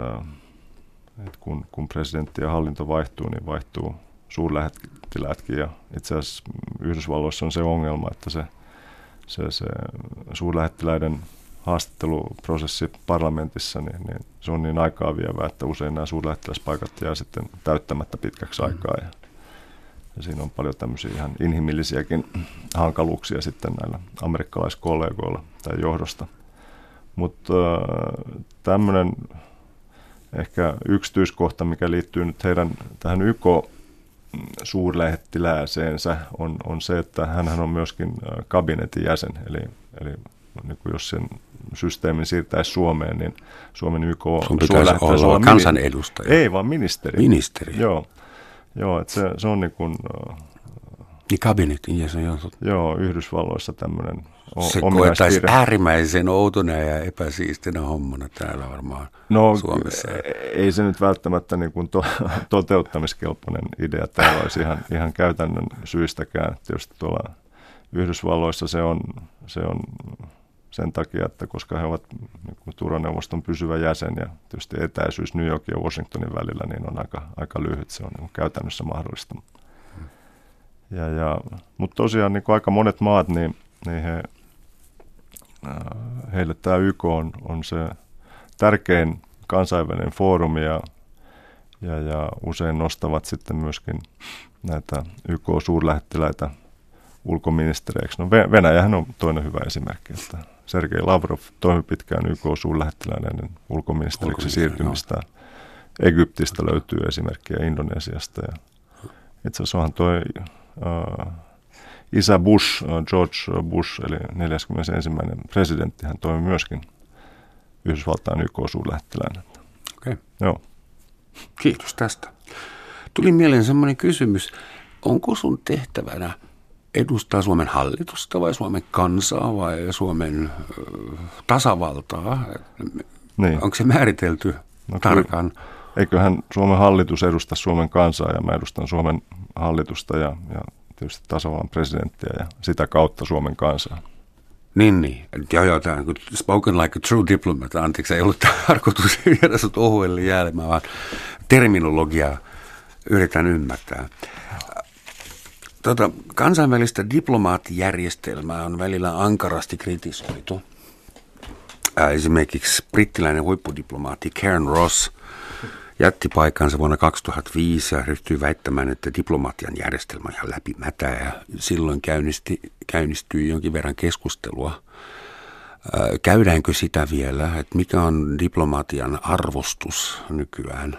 että kun, kun presidentti ja hallinto vaihtuu, niin vaihtuu suurlähettiläätkin ja itse asiassa Yhdysvalloissa on se ongelma, että se, se, se suurlähettiläiden haastatteluprosessi parlamentissa, niin, niin se on niin aikaa vievää, että usein nämä suurlähettiläspaikat jää sitten täyttämättä pitkäksi mm. aikaa. Ja, ja siinä on paljon tämmöisiä ihan inhimillisiäkin hankaluuksia sitten näillä amerikkalaiskollegoilla tai johdosta. Mutta tämmöinen ehkä yksityiskohta, mikä liittyy nyt heidän tähän YK suurlähettilääseensä on, on se, että hän on myöskin kabinetin jäsen, eli, eli niin kuin jos sen systeemin siirtäisi Suomeen, niin Suomen YK Sun pitäisi olla, olla kansanedustaja. Ei, vaan ministeri. Ministeri. Joo, Joo että se, se on niin kuin... Niin kabinetin jäsen, joo. Joo, Yhdysvalloissa tämmöinen se koettaisi äärimmäisen outona ja epäsiistinä hommana täällä varmaan no, Suomessa. Ei se nyt välttämättä niin kuin to, toteuttamiskelpoinen idea täällä olisi ihan, ihan käytännön syistäkään. Tietysti tuolla Yhdysvalloissa se on, se on sen takia, että koska he ovat niin turvaneuvoston pysyvä jäsen ja tietysti etäisyys New Yorkin ja Washingtonin välillä niin on aika, aika lyhyt, se on niin käytännössä mahdollista. Ja, ja, mutta tosiaan niin aika monet maat, niin, niin he Äh, heille tämä YK on, on se tärkein kansainvälinen foorumi ja, ja, ja usein nostavat sitten myöskin näitä YK-suurlähettiläitä ulkoministereiksi. No Venäjähän on toinen hyvä esimerkki, että Sergei Lavrov toimi pitkään YK-suurlähettiläinen ulkoministeriksi siirtymistä. No. Egyptistä löytyy esimerkkiä Indonesiasta ja itse asiassa onhan uh, isä Bush, George Bush, eli 41. presidentti, hän toimi myöskin Yhdysvaltain YK-suurlähettiläänä. Okei. Okay. Joo. Kiitos tästä. Tuli mieleen semmoinen kysymys, onko sun tehtävänä edustaa Suomen hallitusta vai Suomen kansaa vai Suomen ö, tasavaltaa? Niin. Onko se määritelty no, tarkkaan? Eiköhän Suomen hallitus edusta Suomen kansaa ja mä edustan Suomen hallitusta ja, ja tietysti tasavallan presidenttiä ja sitä kautta Suomen kansaa. Niin, niin. Joo, joo, tämä on spoken like a true diplomat. Anteeksi, ei ollut tarkoitus viedä sut ohuelle jäälle, vaan terminologiaa yritän ymmärtää. Tota, kansainvälistä diplomaattijärjestelmää on välillä ankarasti kritisoitu. Esimerkiksi brittiläinen huippudiplomaatti Karen Ross jätti paikkansa vuonna 2005 ja ryhtyi väittämään, että diplomatian järjestelmä on ihan läpimätä ja silloin käynnisti, käynnistyi jonkin verran keskustelua. Käydäänkö sitä vielä, että mikä on diplomatian arvostus nykyään?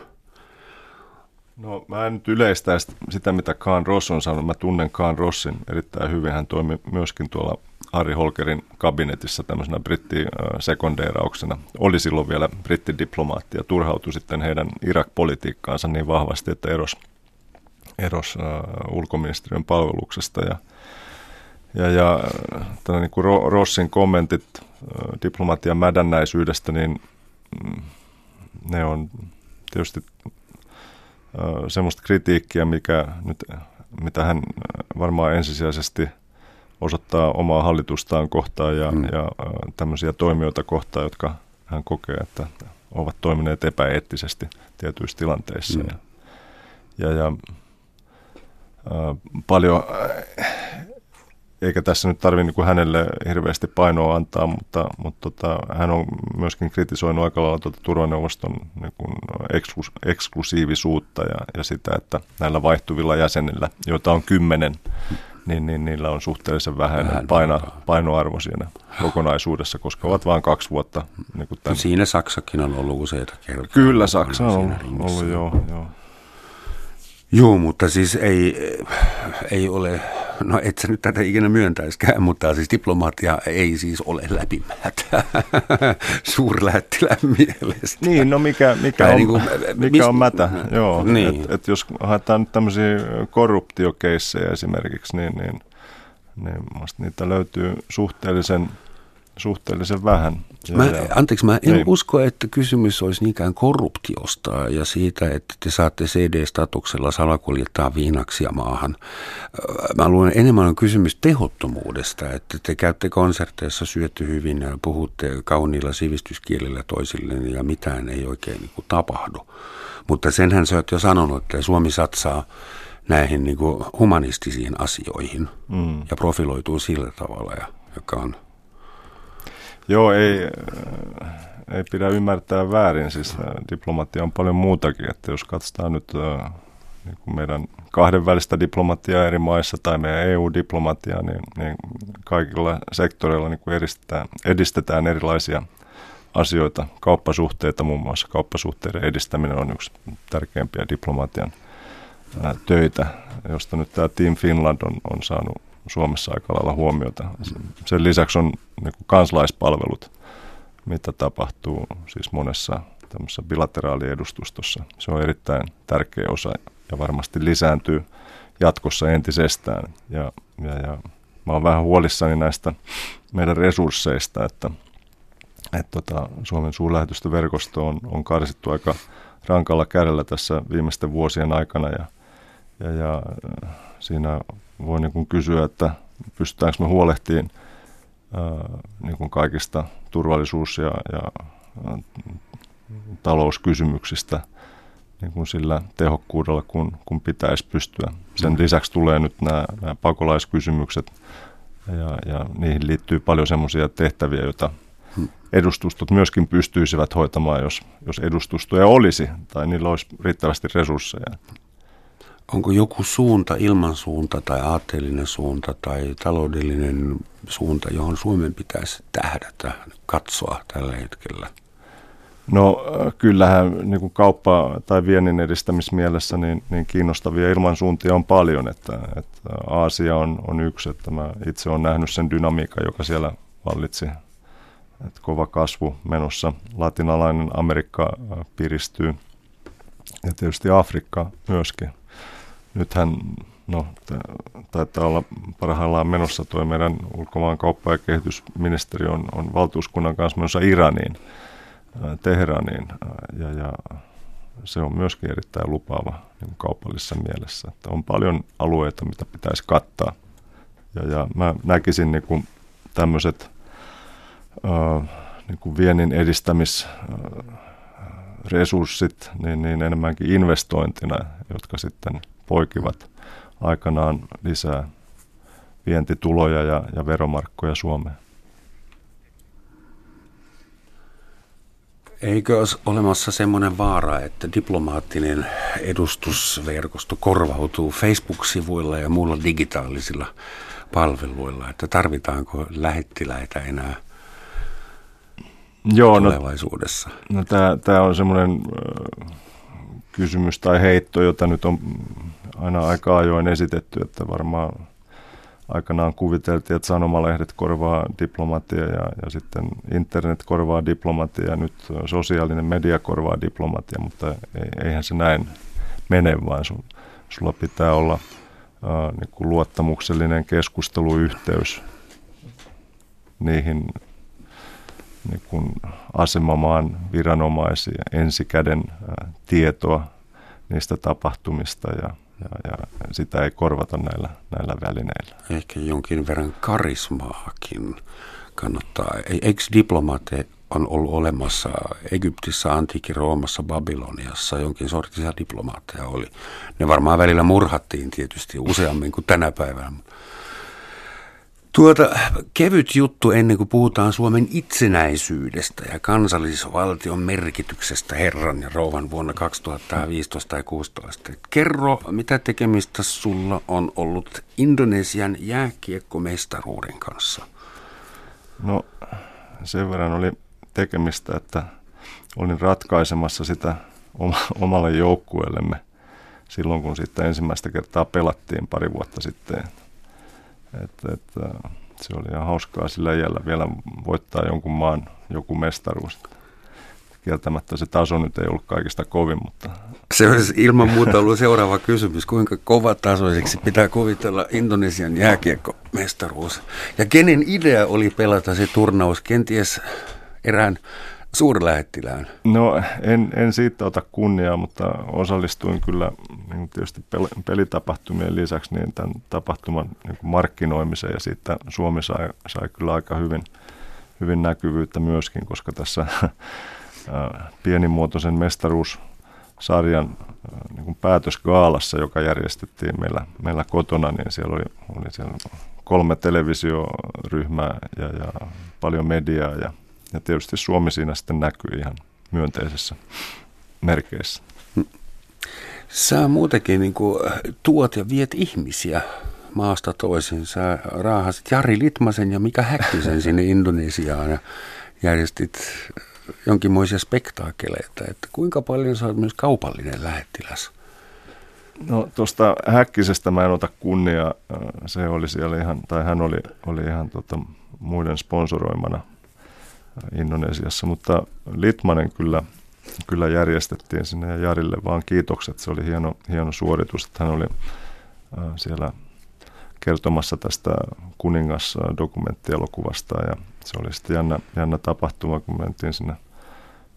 No mä en nyt yleistä sitä, mitä Kaan Ross on sanonut. Mä tunnen Kaan Rossin erittäin hyvin. Hän toimi myöskin tuolla Harry Holkerin kabinetissa tämmöisenä brittisekondeerauksena. Oli silloin vielä brittidiplomaatti ja turhautui sitten heidän Irak-politiikkaansa niin vahvasti, että eros, eros uh, ulkoministeriön palveluksesta. Ja, ja, ja niin kuin Rossin kommentit diplomatian mädännäisyydestä, niin mm, ne on tietysti semmoista kritiikkiä, mikä nyt, mitä hän varmaan ensisijaisesti – osoittaa omaa hallitustaan kohtaan ja, mm. ja tämmöisiä toimijoita kohtaan, jotka hän kokee, että ovat toimineet epäeettisesti tietyissä tilanteissa. Mm. Ja, ja, ja äh, paljon, äh, eikä tässä nyt tarvitse niin hänelle hirveästi painoa antaa, mutta, mutta tota, hän on myöskin kritisoinut aika lailla tuota turvaneuvoston niin kuin eksklus, eksklusiivisuutta ja, ja sitä, että näillä vaihtuvilla jäsenillä, joita on kymmenen, niin, niin niillä on suhteellisen vähän, vähän paino, painoarvo siinä kokonaisuudessa, koska ovat vain kaksi vuotta. Niin kuin tämän. Siinä Saksakin on ollut useita kertoja. Kyllä Saksa on ollut, ollut joo, joo. Joo, mutta siis ei, ei ole, no et sä nyt tätä ikinä myöntäiskään, mutta siis diplomaatia ei siis ole läpimätä suurlähettilän mielestä. Niin, no mikä, mikä, on, niin kuin, mikä mis, on mätä, joo. Niin. Et, et jos haetaan nyt tämmöisiä korruptiokeissejä esimerkiksi, niin, niin, niin niitä löytyy suhteellisen suhteellisen vähän. Mä, anteeksi, mä en ei. usko, että kysymys olisi niinkään korruptiosta ja siitä, että te saatte CD-statuksella salakuljettaa viinaksia maahan. Mä luulen enemmän on kysymys tehottomuudesta, että te käytte konserteissa, syötte hyvin ja puhutte kauniilla sivistyskielillä toisille ja mitään ei oikein niin kuin tapahdu. Mutta senhän sä oot jo sanonut, että Suomi satsaa näihin niin kuin humanistisiin asioihin mm. ja profiloituu sillä tavalla, ja, joka on Joo, ei, äh, ei pidä ymmärtää väärin. Siis äh, diplomatia on paljon muutakin. Että jos katsotaan nyt äh, niin kuin meidän kahdenvälistä diplomatiaa eri maissa tai meidän EU-diplomatiaa, niin, niin kaikilla sektoreilla niin kuin edistetään, edistetään erilaisia asioita. Kauppasuhteita muun muassa. Kauppasuhteiden edistäminen on yksi tärkeimpiä diplomatian töitä, josta nyt tämä Team Finland on, on saanut Suomessa aika lailla huomiota. Sen lisäksi on niin kansalaispalvelut, mitä tapahtuu siis monessa tämmöisessä bilateraaliedustustossa. Se on erittäin tärkeä osa ja varmasti lisääntyy jatkossa entisestään. Ja, ja, ja mä oon vähän huolissani näistä meidän resursseista, että, että tota, Suomen suurlähetystöverkosto on, on karsittu aika rankalla kädellä tässä viimeisten vuosien aikana ja, ja, ja siinä voi niin kuin kysyä, että pystytäänkö me huolehtimaan niin kuin kaikista turvallisuus- ja, ja talouskysymyksistä niin kuin sillä tehokkuudella, kun, kun pitäisi pystyä. Sen mm. lisäksi tulee nyt nämä, nämä pakolaiskysymykset ja, ja niihin liittyy paljon semmoisia tehtäviä, joita mm. edustustot myöskin pystyisivät hoitamaan, jos, jos edustustoja olisi tai niillä olisi riittävästi resursseja onko joku suunta, ilmansuunta tai aatteellinen suunta tai taloudellinen suunta, johon Suomen pitäisi tähdätä, katsoa tällä hetkellä? No kyllähän niin kuin kauppa- tai viennin edistämismielessä niin, niin kiinnostavia ilmansuuntia on paljon, että, että Aasia on, on yksi, että mä itse olen nähnyt sen dynamiikan, joka siellä vallitsi, että kova kasvu menossa, latinalainen Amerikka piristyy. Ja tietysti Afrikka myöskin nythän no, taitaa olla parhaillaan menossa tuo meidän ulkomaan kauppa- ja kehitysministeri on, on valtuuskunnan kanssa menossa Iraniin, Teheraniin ja, ja se on myöskin erittäin lupaava niin kaupallisessa mielessä. Että on paljon alueita, mitä pitäisi kattaa. Ja, ja mä näkisin niin kuin tämmöiset äh, niin kuin viennin edistämisresurssit niin, niin enemmänkin investointina, jotka sitten poikivat aikanaan lisää vientituloja ja, ja veromarkkoja Suomeen. Eikö olisi olemassa semmoinen vaara, että diplomaattinen edustusverkosto korvautuu Facebook-sivuilla ja muilla digitaalisilla palveluilla, että tarvitaanko lähettiläitä enää Joo, no- tulevaisuudessa? No, no tämä on semmoinen kysymys tai heitto, jota nyt on aina aika ajoin esitetty, että varmaan aikanaan kuviteltiin, että sanomalehdet korvaa diplomatia ja, ja sitten internet korvaa diplomatia ja nyt sosiaalinen media korvaa diplomatia, mutta eihän se näin mene, vaan sun, sulla pitää olla ää, niin kuin luottamuksellinen keskusteluyhteys niihin niin kuin asemamaan viranomaisia, ensikäden ää, tietoa niistä tapahtumista ja, ja, ja sitä ei korvata näillä, näillä välineillä. Ehkä jonkin verran karismaakin kannattaa. Eikö diplomaateja on ollut olemassa Egyptissä, Antiikin Roomassa, Babyloniassa, jonkin sortisia diplomaatteja oli. Ne varmaan välillä murhattiin tietysti useammin kuin tänä päivänä. Tuota, kevyt juttu ennen kuin puhutaan Suomen itsenäisyydestä ja kansallisvaltion merkityksestä herran ja rouvan vuonna 2015 tai 2016. Kerro, mitä tekemistä sulla on ollut Indonesian jääkiekkomestaruuden kanssa? No sen verran oli tekemistä, että olin ratkaisemassa sitä omalle joukkueellemme silloin, kun sitten ensimmäistä kertaa pelattiin pari vuotta sitten. Että, että se oli ihan hauskaa sillä iällä vielä voittaa jonkun maan joku mestaruus. Kieltämättä se taso nyt ei ollut kaikista kovin, mutta... Se olisi ilman muuta ollut seuraava kysymys. Kuinka kova tasoiseksi pitää kuvitella Indonesian jääkiekkomestaruus? Ja kenen idea oli pelata se turnaus? Kenties erään suurlähettilään? No en, en siitä ota kunniaa, mutta osallistuin kyllä niin tietysti pelitapahtumien lisäksi niin tämän tapahtuman niin markkinoimiseen ja siitä Suomi sai, sai kyllä aika hyvin, hyvin näkyvyyttä myöskin, koska tässä pienimuotoisen mestaruussarjan niin kuin päätösgaalassa, joka järjestettiin meillä, meillä kotona, niin siellä oli, oli siellä kolme televisioryhmää ja, ja paljon mediaa ja ja tietysti Suomi siinä sitten näkyy ihan myönteisessä merkeissä. Sä muutenkin niin kuin, tuot ja viet ihmisiä maasta toisin. Sä raahasit Jari Litmasen ja Mika Häkkisen sinne Indonesiaan ja järjestit jonkinmoisia spektaakkeleita. Että kuinka paljon sä oot myös kaupallinen lähettiläs? No tuosta Häkkisestä mä en ota kunnia. Se oli siellä ihan, tai hän oli, oli ihan tota, muiden sponsoroimana – Indonesiassa, mutta Litmanen kyllä, kyllä järjestettiin sinne ja Jarille vaan kiitokset. Se oli hieno, hieno suoritus, että hän oli siellä kertomassa tästä kuningas dokumenttielokuvasta ja se oli sitten jännä, jännä tapahtuma, kun mentiin sinne,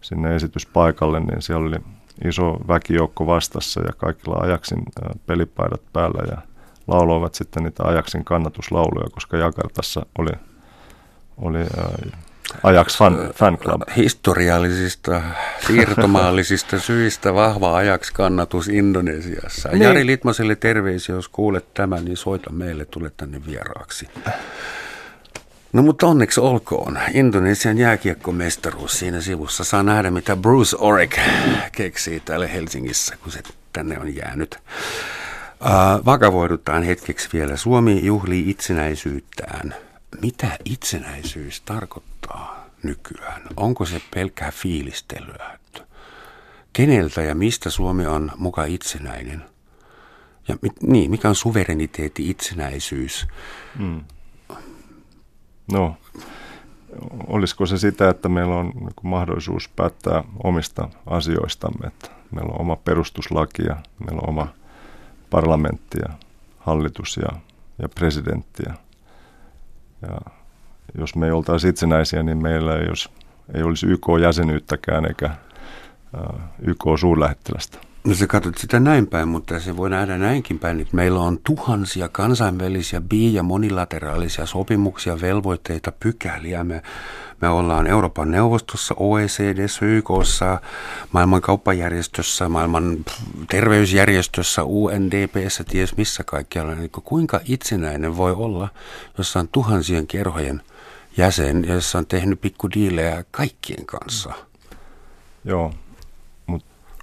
sinne esityspaikalle, niin siellä oli iso väkijoukko vastassa ja kaikilla ajaksin pelipaidat päällä ja lauloivat sitten niitä ajaksin kannatuslauluja, koska Jakartassa oli, oli Ajax fan, fan club. Historiallisista, siirtomaallisista syistä vahva Ajax kannatus Indonesiassa. Niin. Jari Litmaselle terveisiä, jos kuulet tämän, niin soita meille, tule tänne vieraaksi. No mutta onneksi olkoon. Indonesian jääkiekkomestaruus siinä sivussa. Saa nähdä, mitä Bruce Orek keksii täällä Helsingissä, kun se tänne on jäänyt. Uh, vakavoidutaan hetkeksi vielä. Suomi juhlii itsenäisyyttään. Mitä itsenäisyys tarkoittaa? nykyään? Onko se pelkkää fiilistelyä? Keneltä ja mistä Suomi on muka itsenäinen? Ja niin, mikä on suvereniteetti, itsenäisyys? Hmm. No, olisiko se sitä, että meillä on niin mahdollisuus päättää omista asioistamme, että meillä on oma perustuslaki ja meillä on oma parlamentti ja hallitus ja, ja presidentti ja, ja jos me ei oltaisi itsenäisiä, niin meillä ei olisi, ei olisi YK-jäsenyyttäkään eikä YK-suurlähettilästä. No sä katsot sitä näin päin, mutta se voi nähdä näinkin päin, että meillä on tuhansia kansainvälisiä bi- ja monilateraalisia sopimuksia, velvoitteita, pykäliä. Me, me ollaan Euroopan neuvostossa, OECDssä, YKssa, maailman kauppajärjestössä, maailman terveysjärjestössä, UNDPssä, ties missä kaikkialla. Niin kuinka itsenäinen voi olla jossain tuhansien kerhojen jäsen, jossa on tehnyt pikkudiilejä kaikkien kanssa. Joo,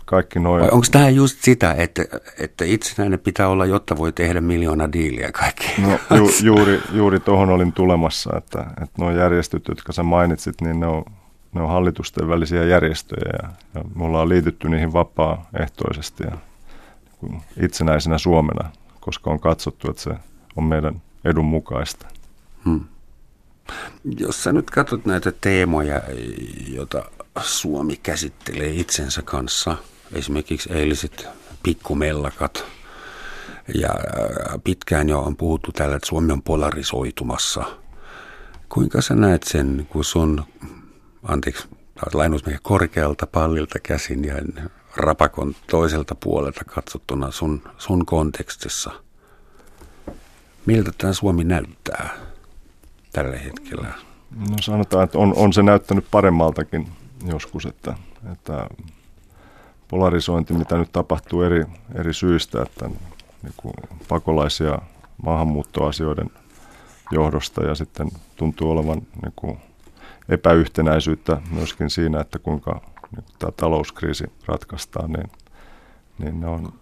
kaikki noin. Vai onko tämä just sitä, että, että itsenäinen pitää olla, jotta voi tehdä miljoona diiliä kaikkien no, ju, juuri, juuri tuohon olin tulemassa, että, että nuo järjestöt, jotka sä mainitsit, niin ne on ne on hallitusten välisiä järjestöjä ja, ja me ollaan liitytty niihin vapaaehtoisesti ja niin itsenäisenä Suomena, koska on katsottu, että se on meidän edun mukaista. Hmm. Jos sä nyt katsot näitä teemoja, joita Suomi käsittelee itsensä kanssa, esimerkiksi eiliset pikkumellakat, ja pitkään jo on puhuttu tällä, että Suomi on polarisoitumassa. Kuinka sä näet sen, kun sun, anteeksi, lainausmerkki korkealta pallilta käsin ja rapakon toiselta puolelta katsottuna sun, sun kontekstissa. Miltä tämä Suomi näyttää tällä hetkellä? No sanotaan, että on, on se näyttänyt paremmaltakin joskus, että, että polarisointi, mitä nyt tapahtuu eri, eri syistä, että niin kuin pakolaisia maahanmuuttoasioiden johdosta ja sitten tuntuu olevan niin kuin epäyhtenäisyyttä myöskin siinä, että kuinka niin tämä talouskriisi ratkaistaan, niin, niin ne on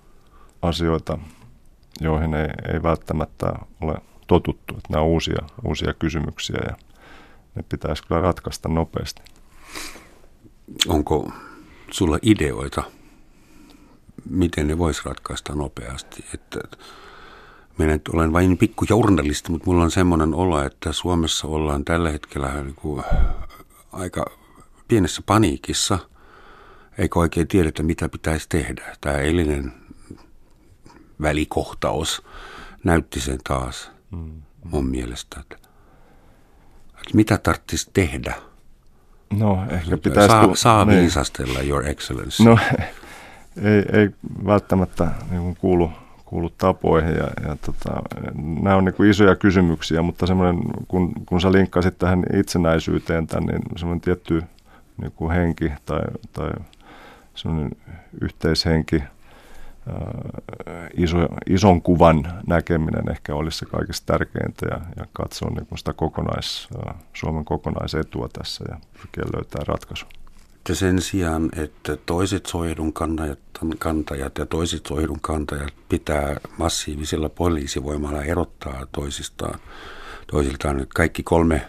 asioita, joihin ei, ei välttämättä ole totuttu. Että nämä on uusia, uusia kysymyksiä ja ne pitäisi kyllä ratkaista nopeasti. Onko sulla ideoita, miten ne voisi ratkaista nopeasti? Että, minä nyt olen vain pikku journalisti, mutta mulla on semmoinen olo, että Suomessa ollaan tällä hetkellä niin aika pienessä paniikissa, eikä oikein tiedetä, mitä pitäisi tehdä. Tämä eilinen välikohtaus näytti sen taas mm. mun mielestä, että, että mitä tarvitsisi tehdä. No ehkä pitäisi... Saa, saa niin. viisastella, Your Excellency. No ei, ei välttämättä niin kuulu, kuulu tapoihin ja, ja tota, nämä on niin isoja kysymyksiä, mutta semmoinen, kun, kun sä linkkasit tähän itsenäisyyteen tämän, niin semmoinen tietty niin kuin henki tai, tai semmoinen yhteishenki, iso, ison kuvan näkeminen ehkä olisi se kaikista tärkeintä ja, ja katsoa niin sitä kokonais, Suomen kokonaisetua tässä ja pyrkiä löytää ratkaisu. Ja sen sijaan, että toiset soihdun kantajat, kantajat ja toiset soihdun kantajat pitää massiivisella poliisivoimalla erottaa toisistaan, toisiltaan. Kaikki kolme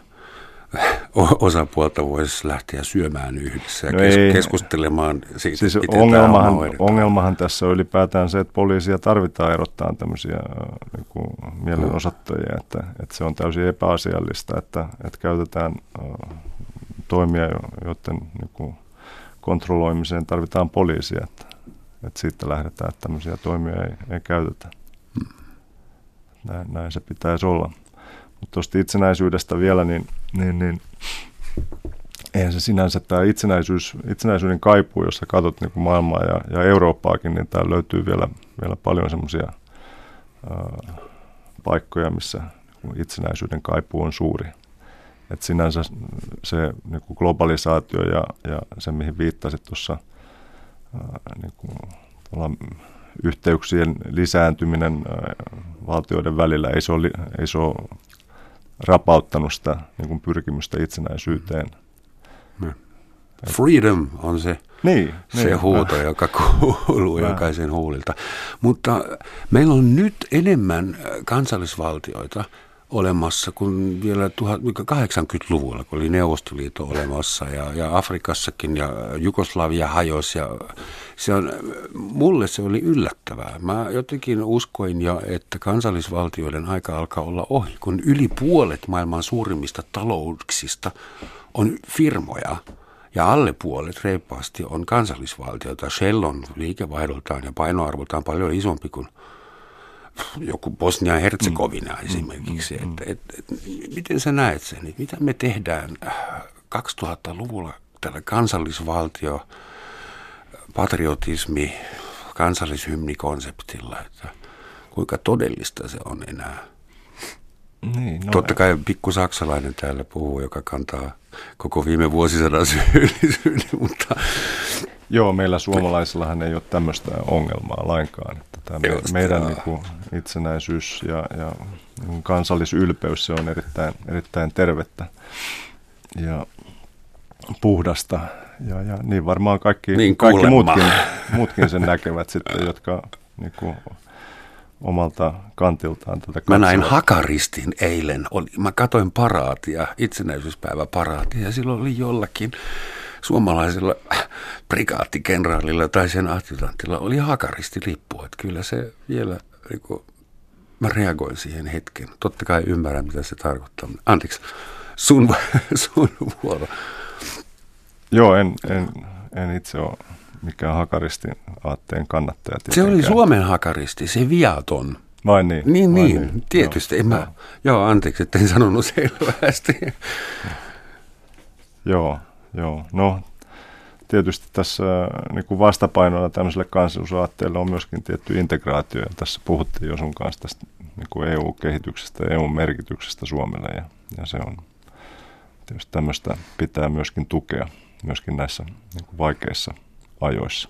osapuolta voisi lähteä syömään yhdessä ja no kes- ei, keskustelemaan siitä, siis ongelmahan, ongelmahan tässä on ylipäätään se, että poliisia tarvitaan erottaa tämmöisiä niin kuin mielenosoittajia, että, että se on täysin epäasiallista, että, että käytetään uh, toimia, joiden niin kuin, kontrolloimiseen tarvitaan poliisia, että, että siitä lähdetään, että tämmöisiä toimia ei, ei käytetä. Näin, näin se pitäisi olla. Mutta tuosta itsenäisyydestä vielä, niin, niin, niin eihän se sinänsä tämä itsenäisyys, itsenäisyyden kaipuu, jos sä katsot niin maailmaa ja, ja Eurooppaakin, niin täällä löytyy vielä, vielä paljon semmoisia paikkoja, missä itsenäisyyden kaipuu on suuri. Et sinänsä se niin kuin globalisaatio ja, ja se, mihin viittasit tuossa niin yhteyksien lisääntyminen valtioiden välillä, ei se ole, ei se ole rapauttanut sitä niin kuin pyrkimystä itsenäisyyteen. Mm. Freedom on se, niin, se niin, huuto, äh. joka kuuluu äh. jokaisen huulilta. Mutta meillä on nyt enemmän kansallisvaltioita, olemassa kuin vielä 80-luvulla, kun oli Neuvostoliitto olemassa ja, ja Afrikassakin ja Jugoslavia hajosi. Ja se on, mulle se oli yllättävää. Mä jotenkin uskoin jo, että kansallisvaltioiden aika alkaa olla ohi, kun yli puolet maailman suurimmista talouksista on firmoja ja alle puolet reippaasti on kansallisvaltioita. Shell on liikevaihdoltaan ja painoarvoltaan paljon isompi kuin joku Bosnia-Herzegovina mm. esimerkiksi. Mm. Et, et, et, miten sä näet sen? Mitä me tehdään 2000-luvulla tällä kansallisvaltio, patriotismi, kansallishymnikonseptilla, että kuinka todellista se on enää? Niin, no Totta kai pikku saksalainen täällä puhuu, joka kantaa koko viime vuosisadan syyllisyyden, mutta... Joo, meillä suomalaisillahan ei ole tämmöistä ongelmaa lainkaan. Että tämä me, meidän niin kuin, itsenäisyys ja, ja niin kansallisylpeys se on erittäin, erittäin tervettä ja puhdasta. Ja, ja niin varmaan kaikki, niin kaikki muutkin, muutkin sen näkevät sitten, jotka niin kuin, omalta kantiltaan tätä Mä näin hakaristin eilen. Oli, mä katoin paraatia, itsenäisyyspäivä paraatia, ja silloin oli jollakin suomalaisella prikaattikenraalilla tai sen adjutantilla oli hakaristilippu. Että kyllä se vielä, niin kuin, mä reagoin siihen hetken. Totta kai ymmärrän, mitä se tarkoittaa. Anteeksi, sun, sun vuoro. Joo, en, en, en itse ole mikään hakaristin aatteen kannattaja. Se oli Suomen hakaristi, se viaton. Vai niin? Niin, Vai niin, niin. tietysti. Joo, en mä, joo, anteeksi, että en sanonut selvästi. joo, joo. No, tietysti tässä niin kuin vastapainona tämmöiselle kansallisuusaatteelle on myöskin tietty integraatio. Ja tässä puhuttiin jo sun kanssa tästä niin kuin EU-kehityksestä ja EU-merkityksestä Suomelle. Ja, ja se on tietysti tämmöistä pitää myöskin tukea myöskin näissä niin kuin vaikeissa ajoissa.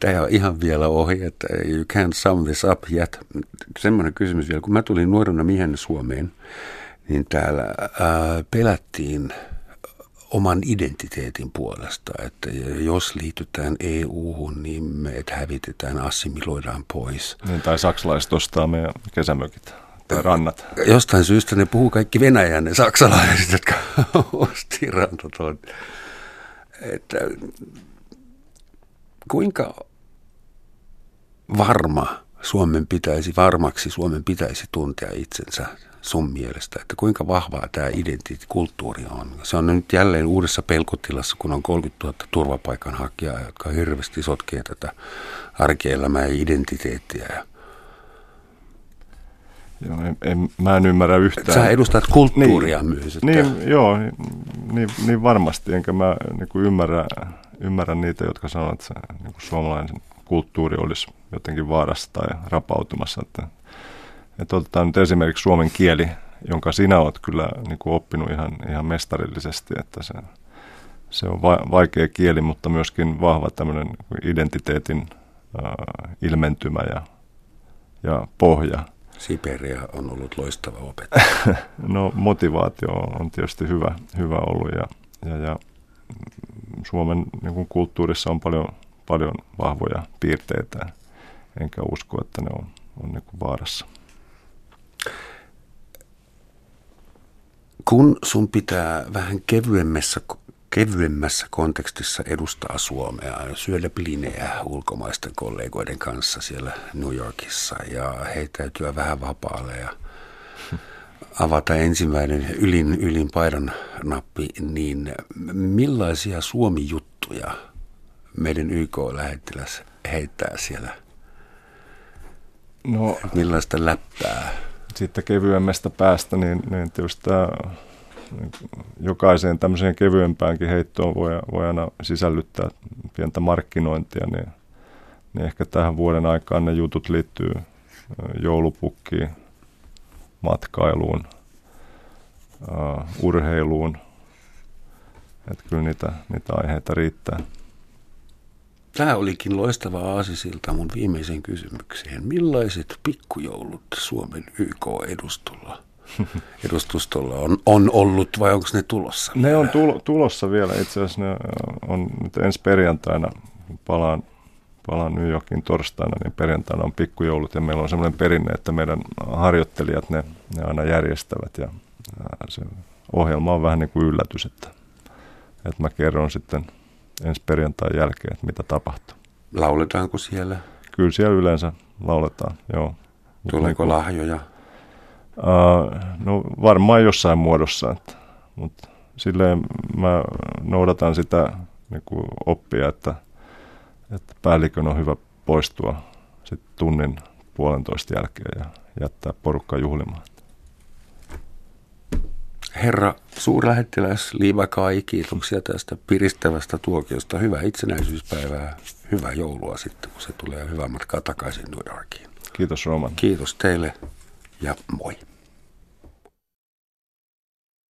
Tämä ei ole ihan vielä ohi, että you can't sum this up yet. Semmoinen kysymys vielä, kun mä tulin nuorena miehen Suomeen, niin täällä ää, pelättiin oman identiteetin puolesta, että jos liitytään EU-hun, niin me hävitetään, assimiloidaan pois. Niin, tai saksalaiset ostaa meidän kesämökit tai rannat. Jostain syystä ne puhuu kaikki Venäjän, ne saksalaiset, jotka osti rantaton. Että kuinka varma Suomen pitäisi, varmaksi Suomen pitäisi tuntea itsensä sun mielestä, että kuinka vahvaa tämä identiteettikulttuuri on? Se on nyt jälleen uudessa pelkotilassa, kun on 30 000 turvapaikanhakijaa, jotka hirveästi sotkee tätä arkielämää ja identiteettiä. Joo, en, en, mä en ymmärrä yhtään. Sä edustat kulttuuria niin, myös. Että... Niin, joo, niin, niin varmasti, enkä mä niin kuin ymmärrä, ymmärrä niitä, jotka sanovat, että se, niin kuin suomalainen kulttuuri olisi jotenkin vaarassa tai rapautumassa. Että että otetaan nyt esimerkiksi suomen kieli, jonka sinä olet kyllä niin kuin oppinut ihan, ihan mestarillisesti, että se, se on va- vaikea kieli, mutta myöskin vahva tämmöinen identiteetin äh, ilmentymä ja, ja pohja. Siberia on ollut loistava opettaja. no motivaatio on tietysti hyvä, hyvä ollut ja, ja, ja Suomen niin kuin kulttuurissa on paljon, paljon vahvoja piirteitä, enkä usko, että ne on, on niin kuin vaarassa. Kun sun pitää vähän kevyemmässä, kevyemmässä kontekstissa edustaa Suomea ja syödä blinejä ulkomaisten kollegoiden kanssa siellä New Yorkissa ja heittäytyä vähän vapaalle ja avata ensimmäinen ylin, ylin paidan nappi, niin millaisia Suomi-juttuja meidän YK-lähettiläs heittää siellä? No, Millaista läppää? Sitten kevyemmästä päästä, niin, niin tietysti tämä jokaiseen tämmöiseen kevyempäänkin heittoon voi, voi aina sisällyttää pientä markkinointia, niin, niin ehkä tähän vuoden aikaan ne jutut liittyy joulupukkiin, matkailuun, uh, urheiluun. Että kyllä niitä, niitä aiheita riittää. Tämä olikin loistava aasisilta mun viimeiseen kysymykseen. Millaiset pikkujoulut Suomen YK-edustolla edustustolla on, on ollut vai onko ne tulossa? Ne on tulo, tulossa vielä. Itse asiassa ne on nyt ensi perjantaina, palaan, palaan New Yorkin torstaina, niin perjantaina on pikkujoulut ja meillä on semmoinen perinne, että meidän harjoittelijat ne, ne aina järjestävät ja se ohjelma on vähän niin kuin yllätys, että, että mä kerron sitten – ensi perjantain jälkeen, että mitä tapahtuu. Lauletaanko siellä? Kyllä siellä yleensä lauletaan, joo. Tuleeko niin lahjoja? Uh, no varmaan jossain muodossa, että, mutta silleen mä noudatan sitä niin kuin oppia, että, että päällikön on hyvä poistua sit tunnin puolentoista jälkeen ja jättää porukka juhlimaan. Herra suurlähettiläs Liiva Kai, kiitoksia tästä piristävästä tuokiosta. Hyvää itsenäisyyspäivää, hyvää joulua sitten, kun se tulee hyvää matkaa takaisin New Yorkiin. Kiitos Roman. Kiitos teille ja moi.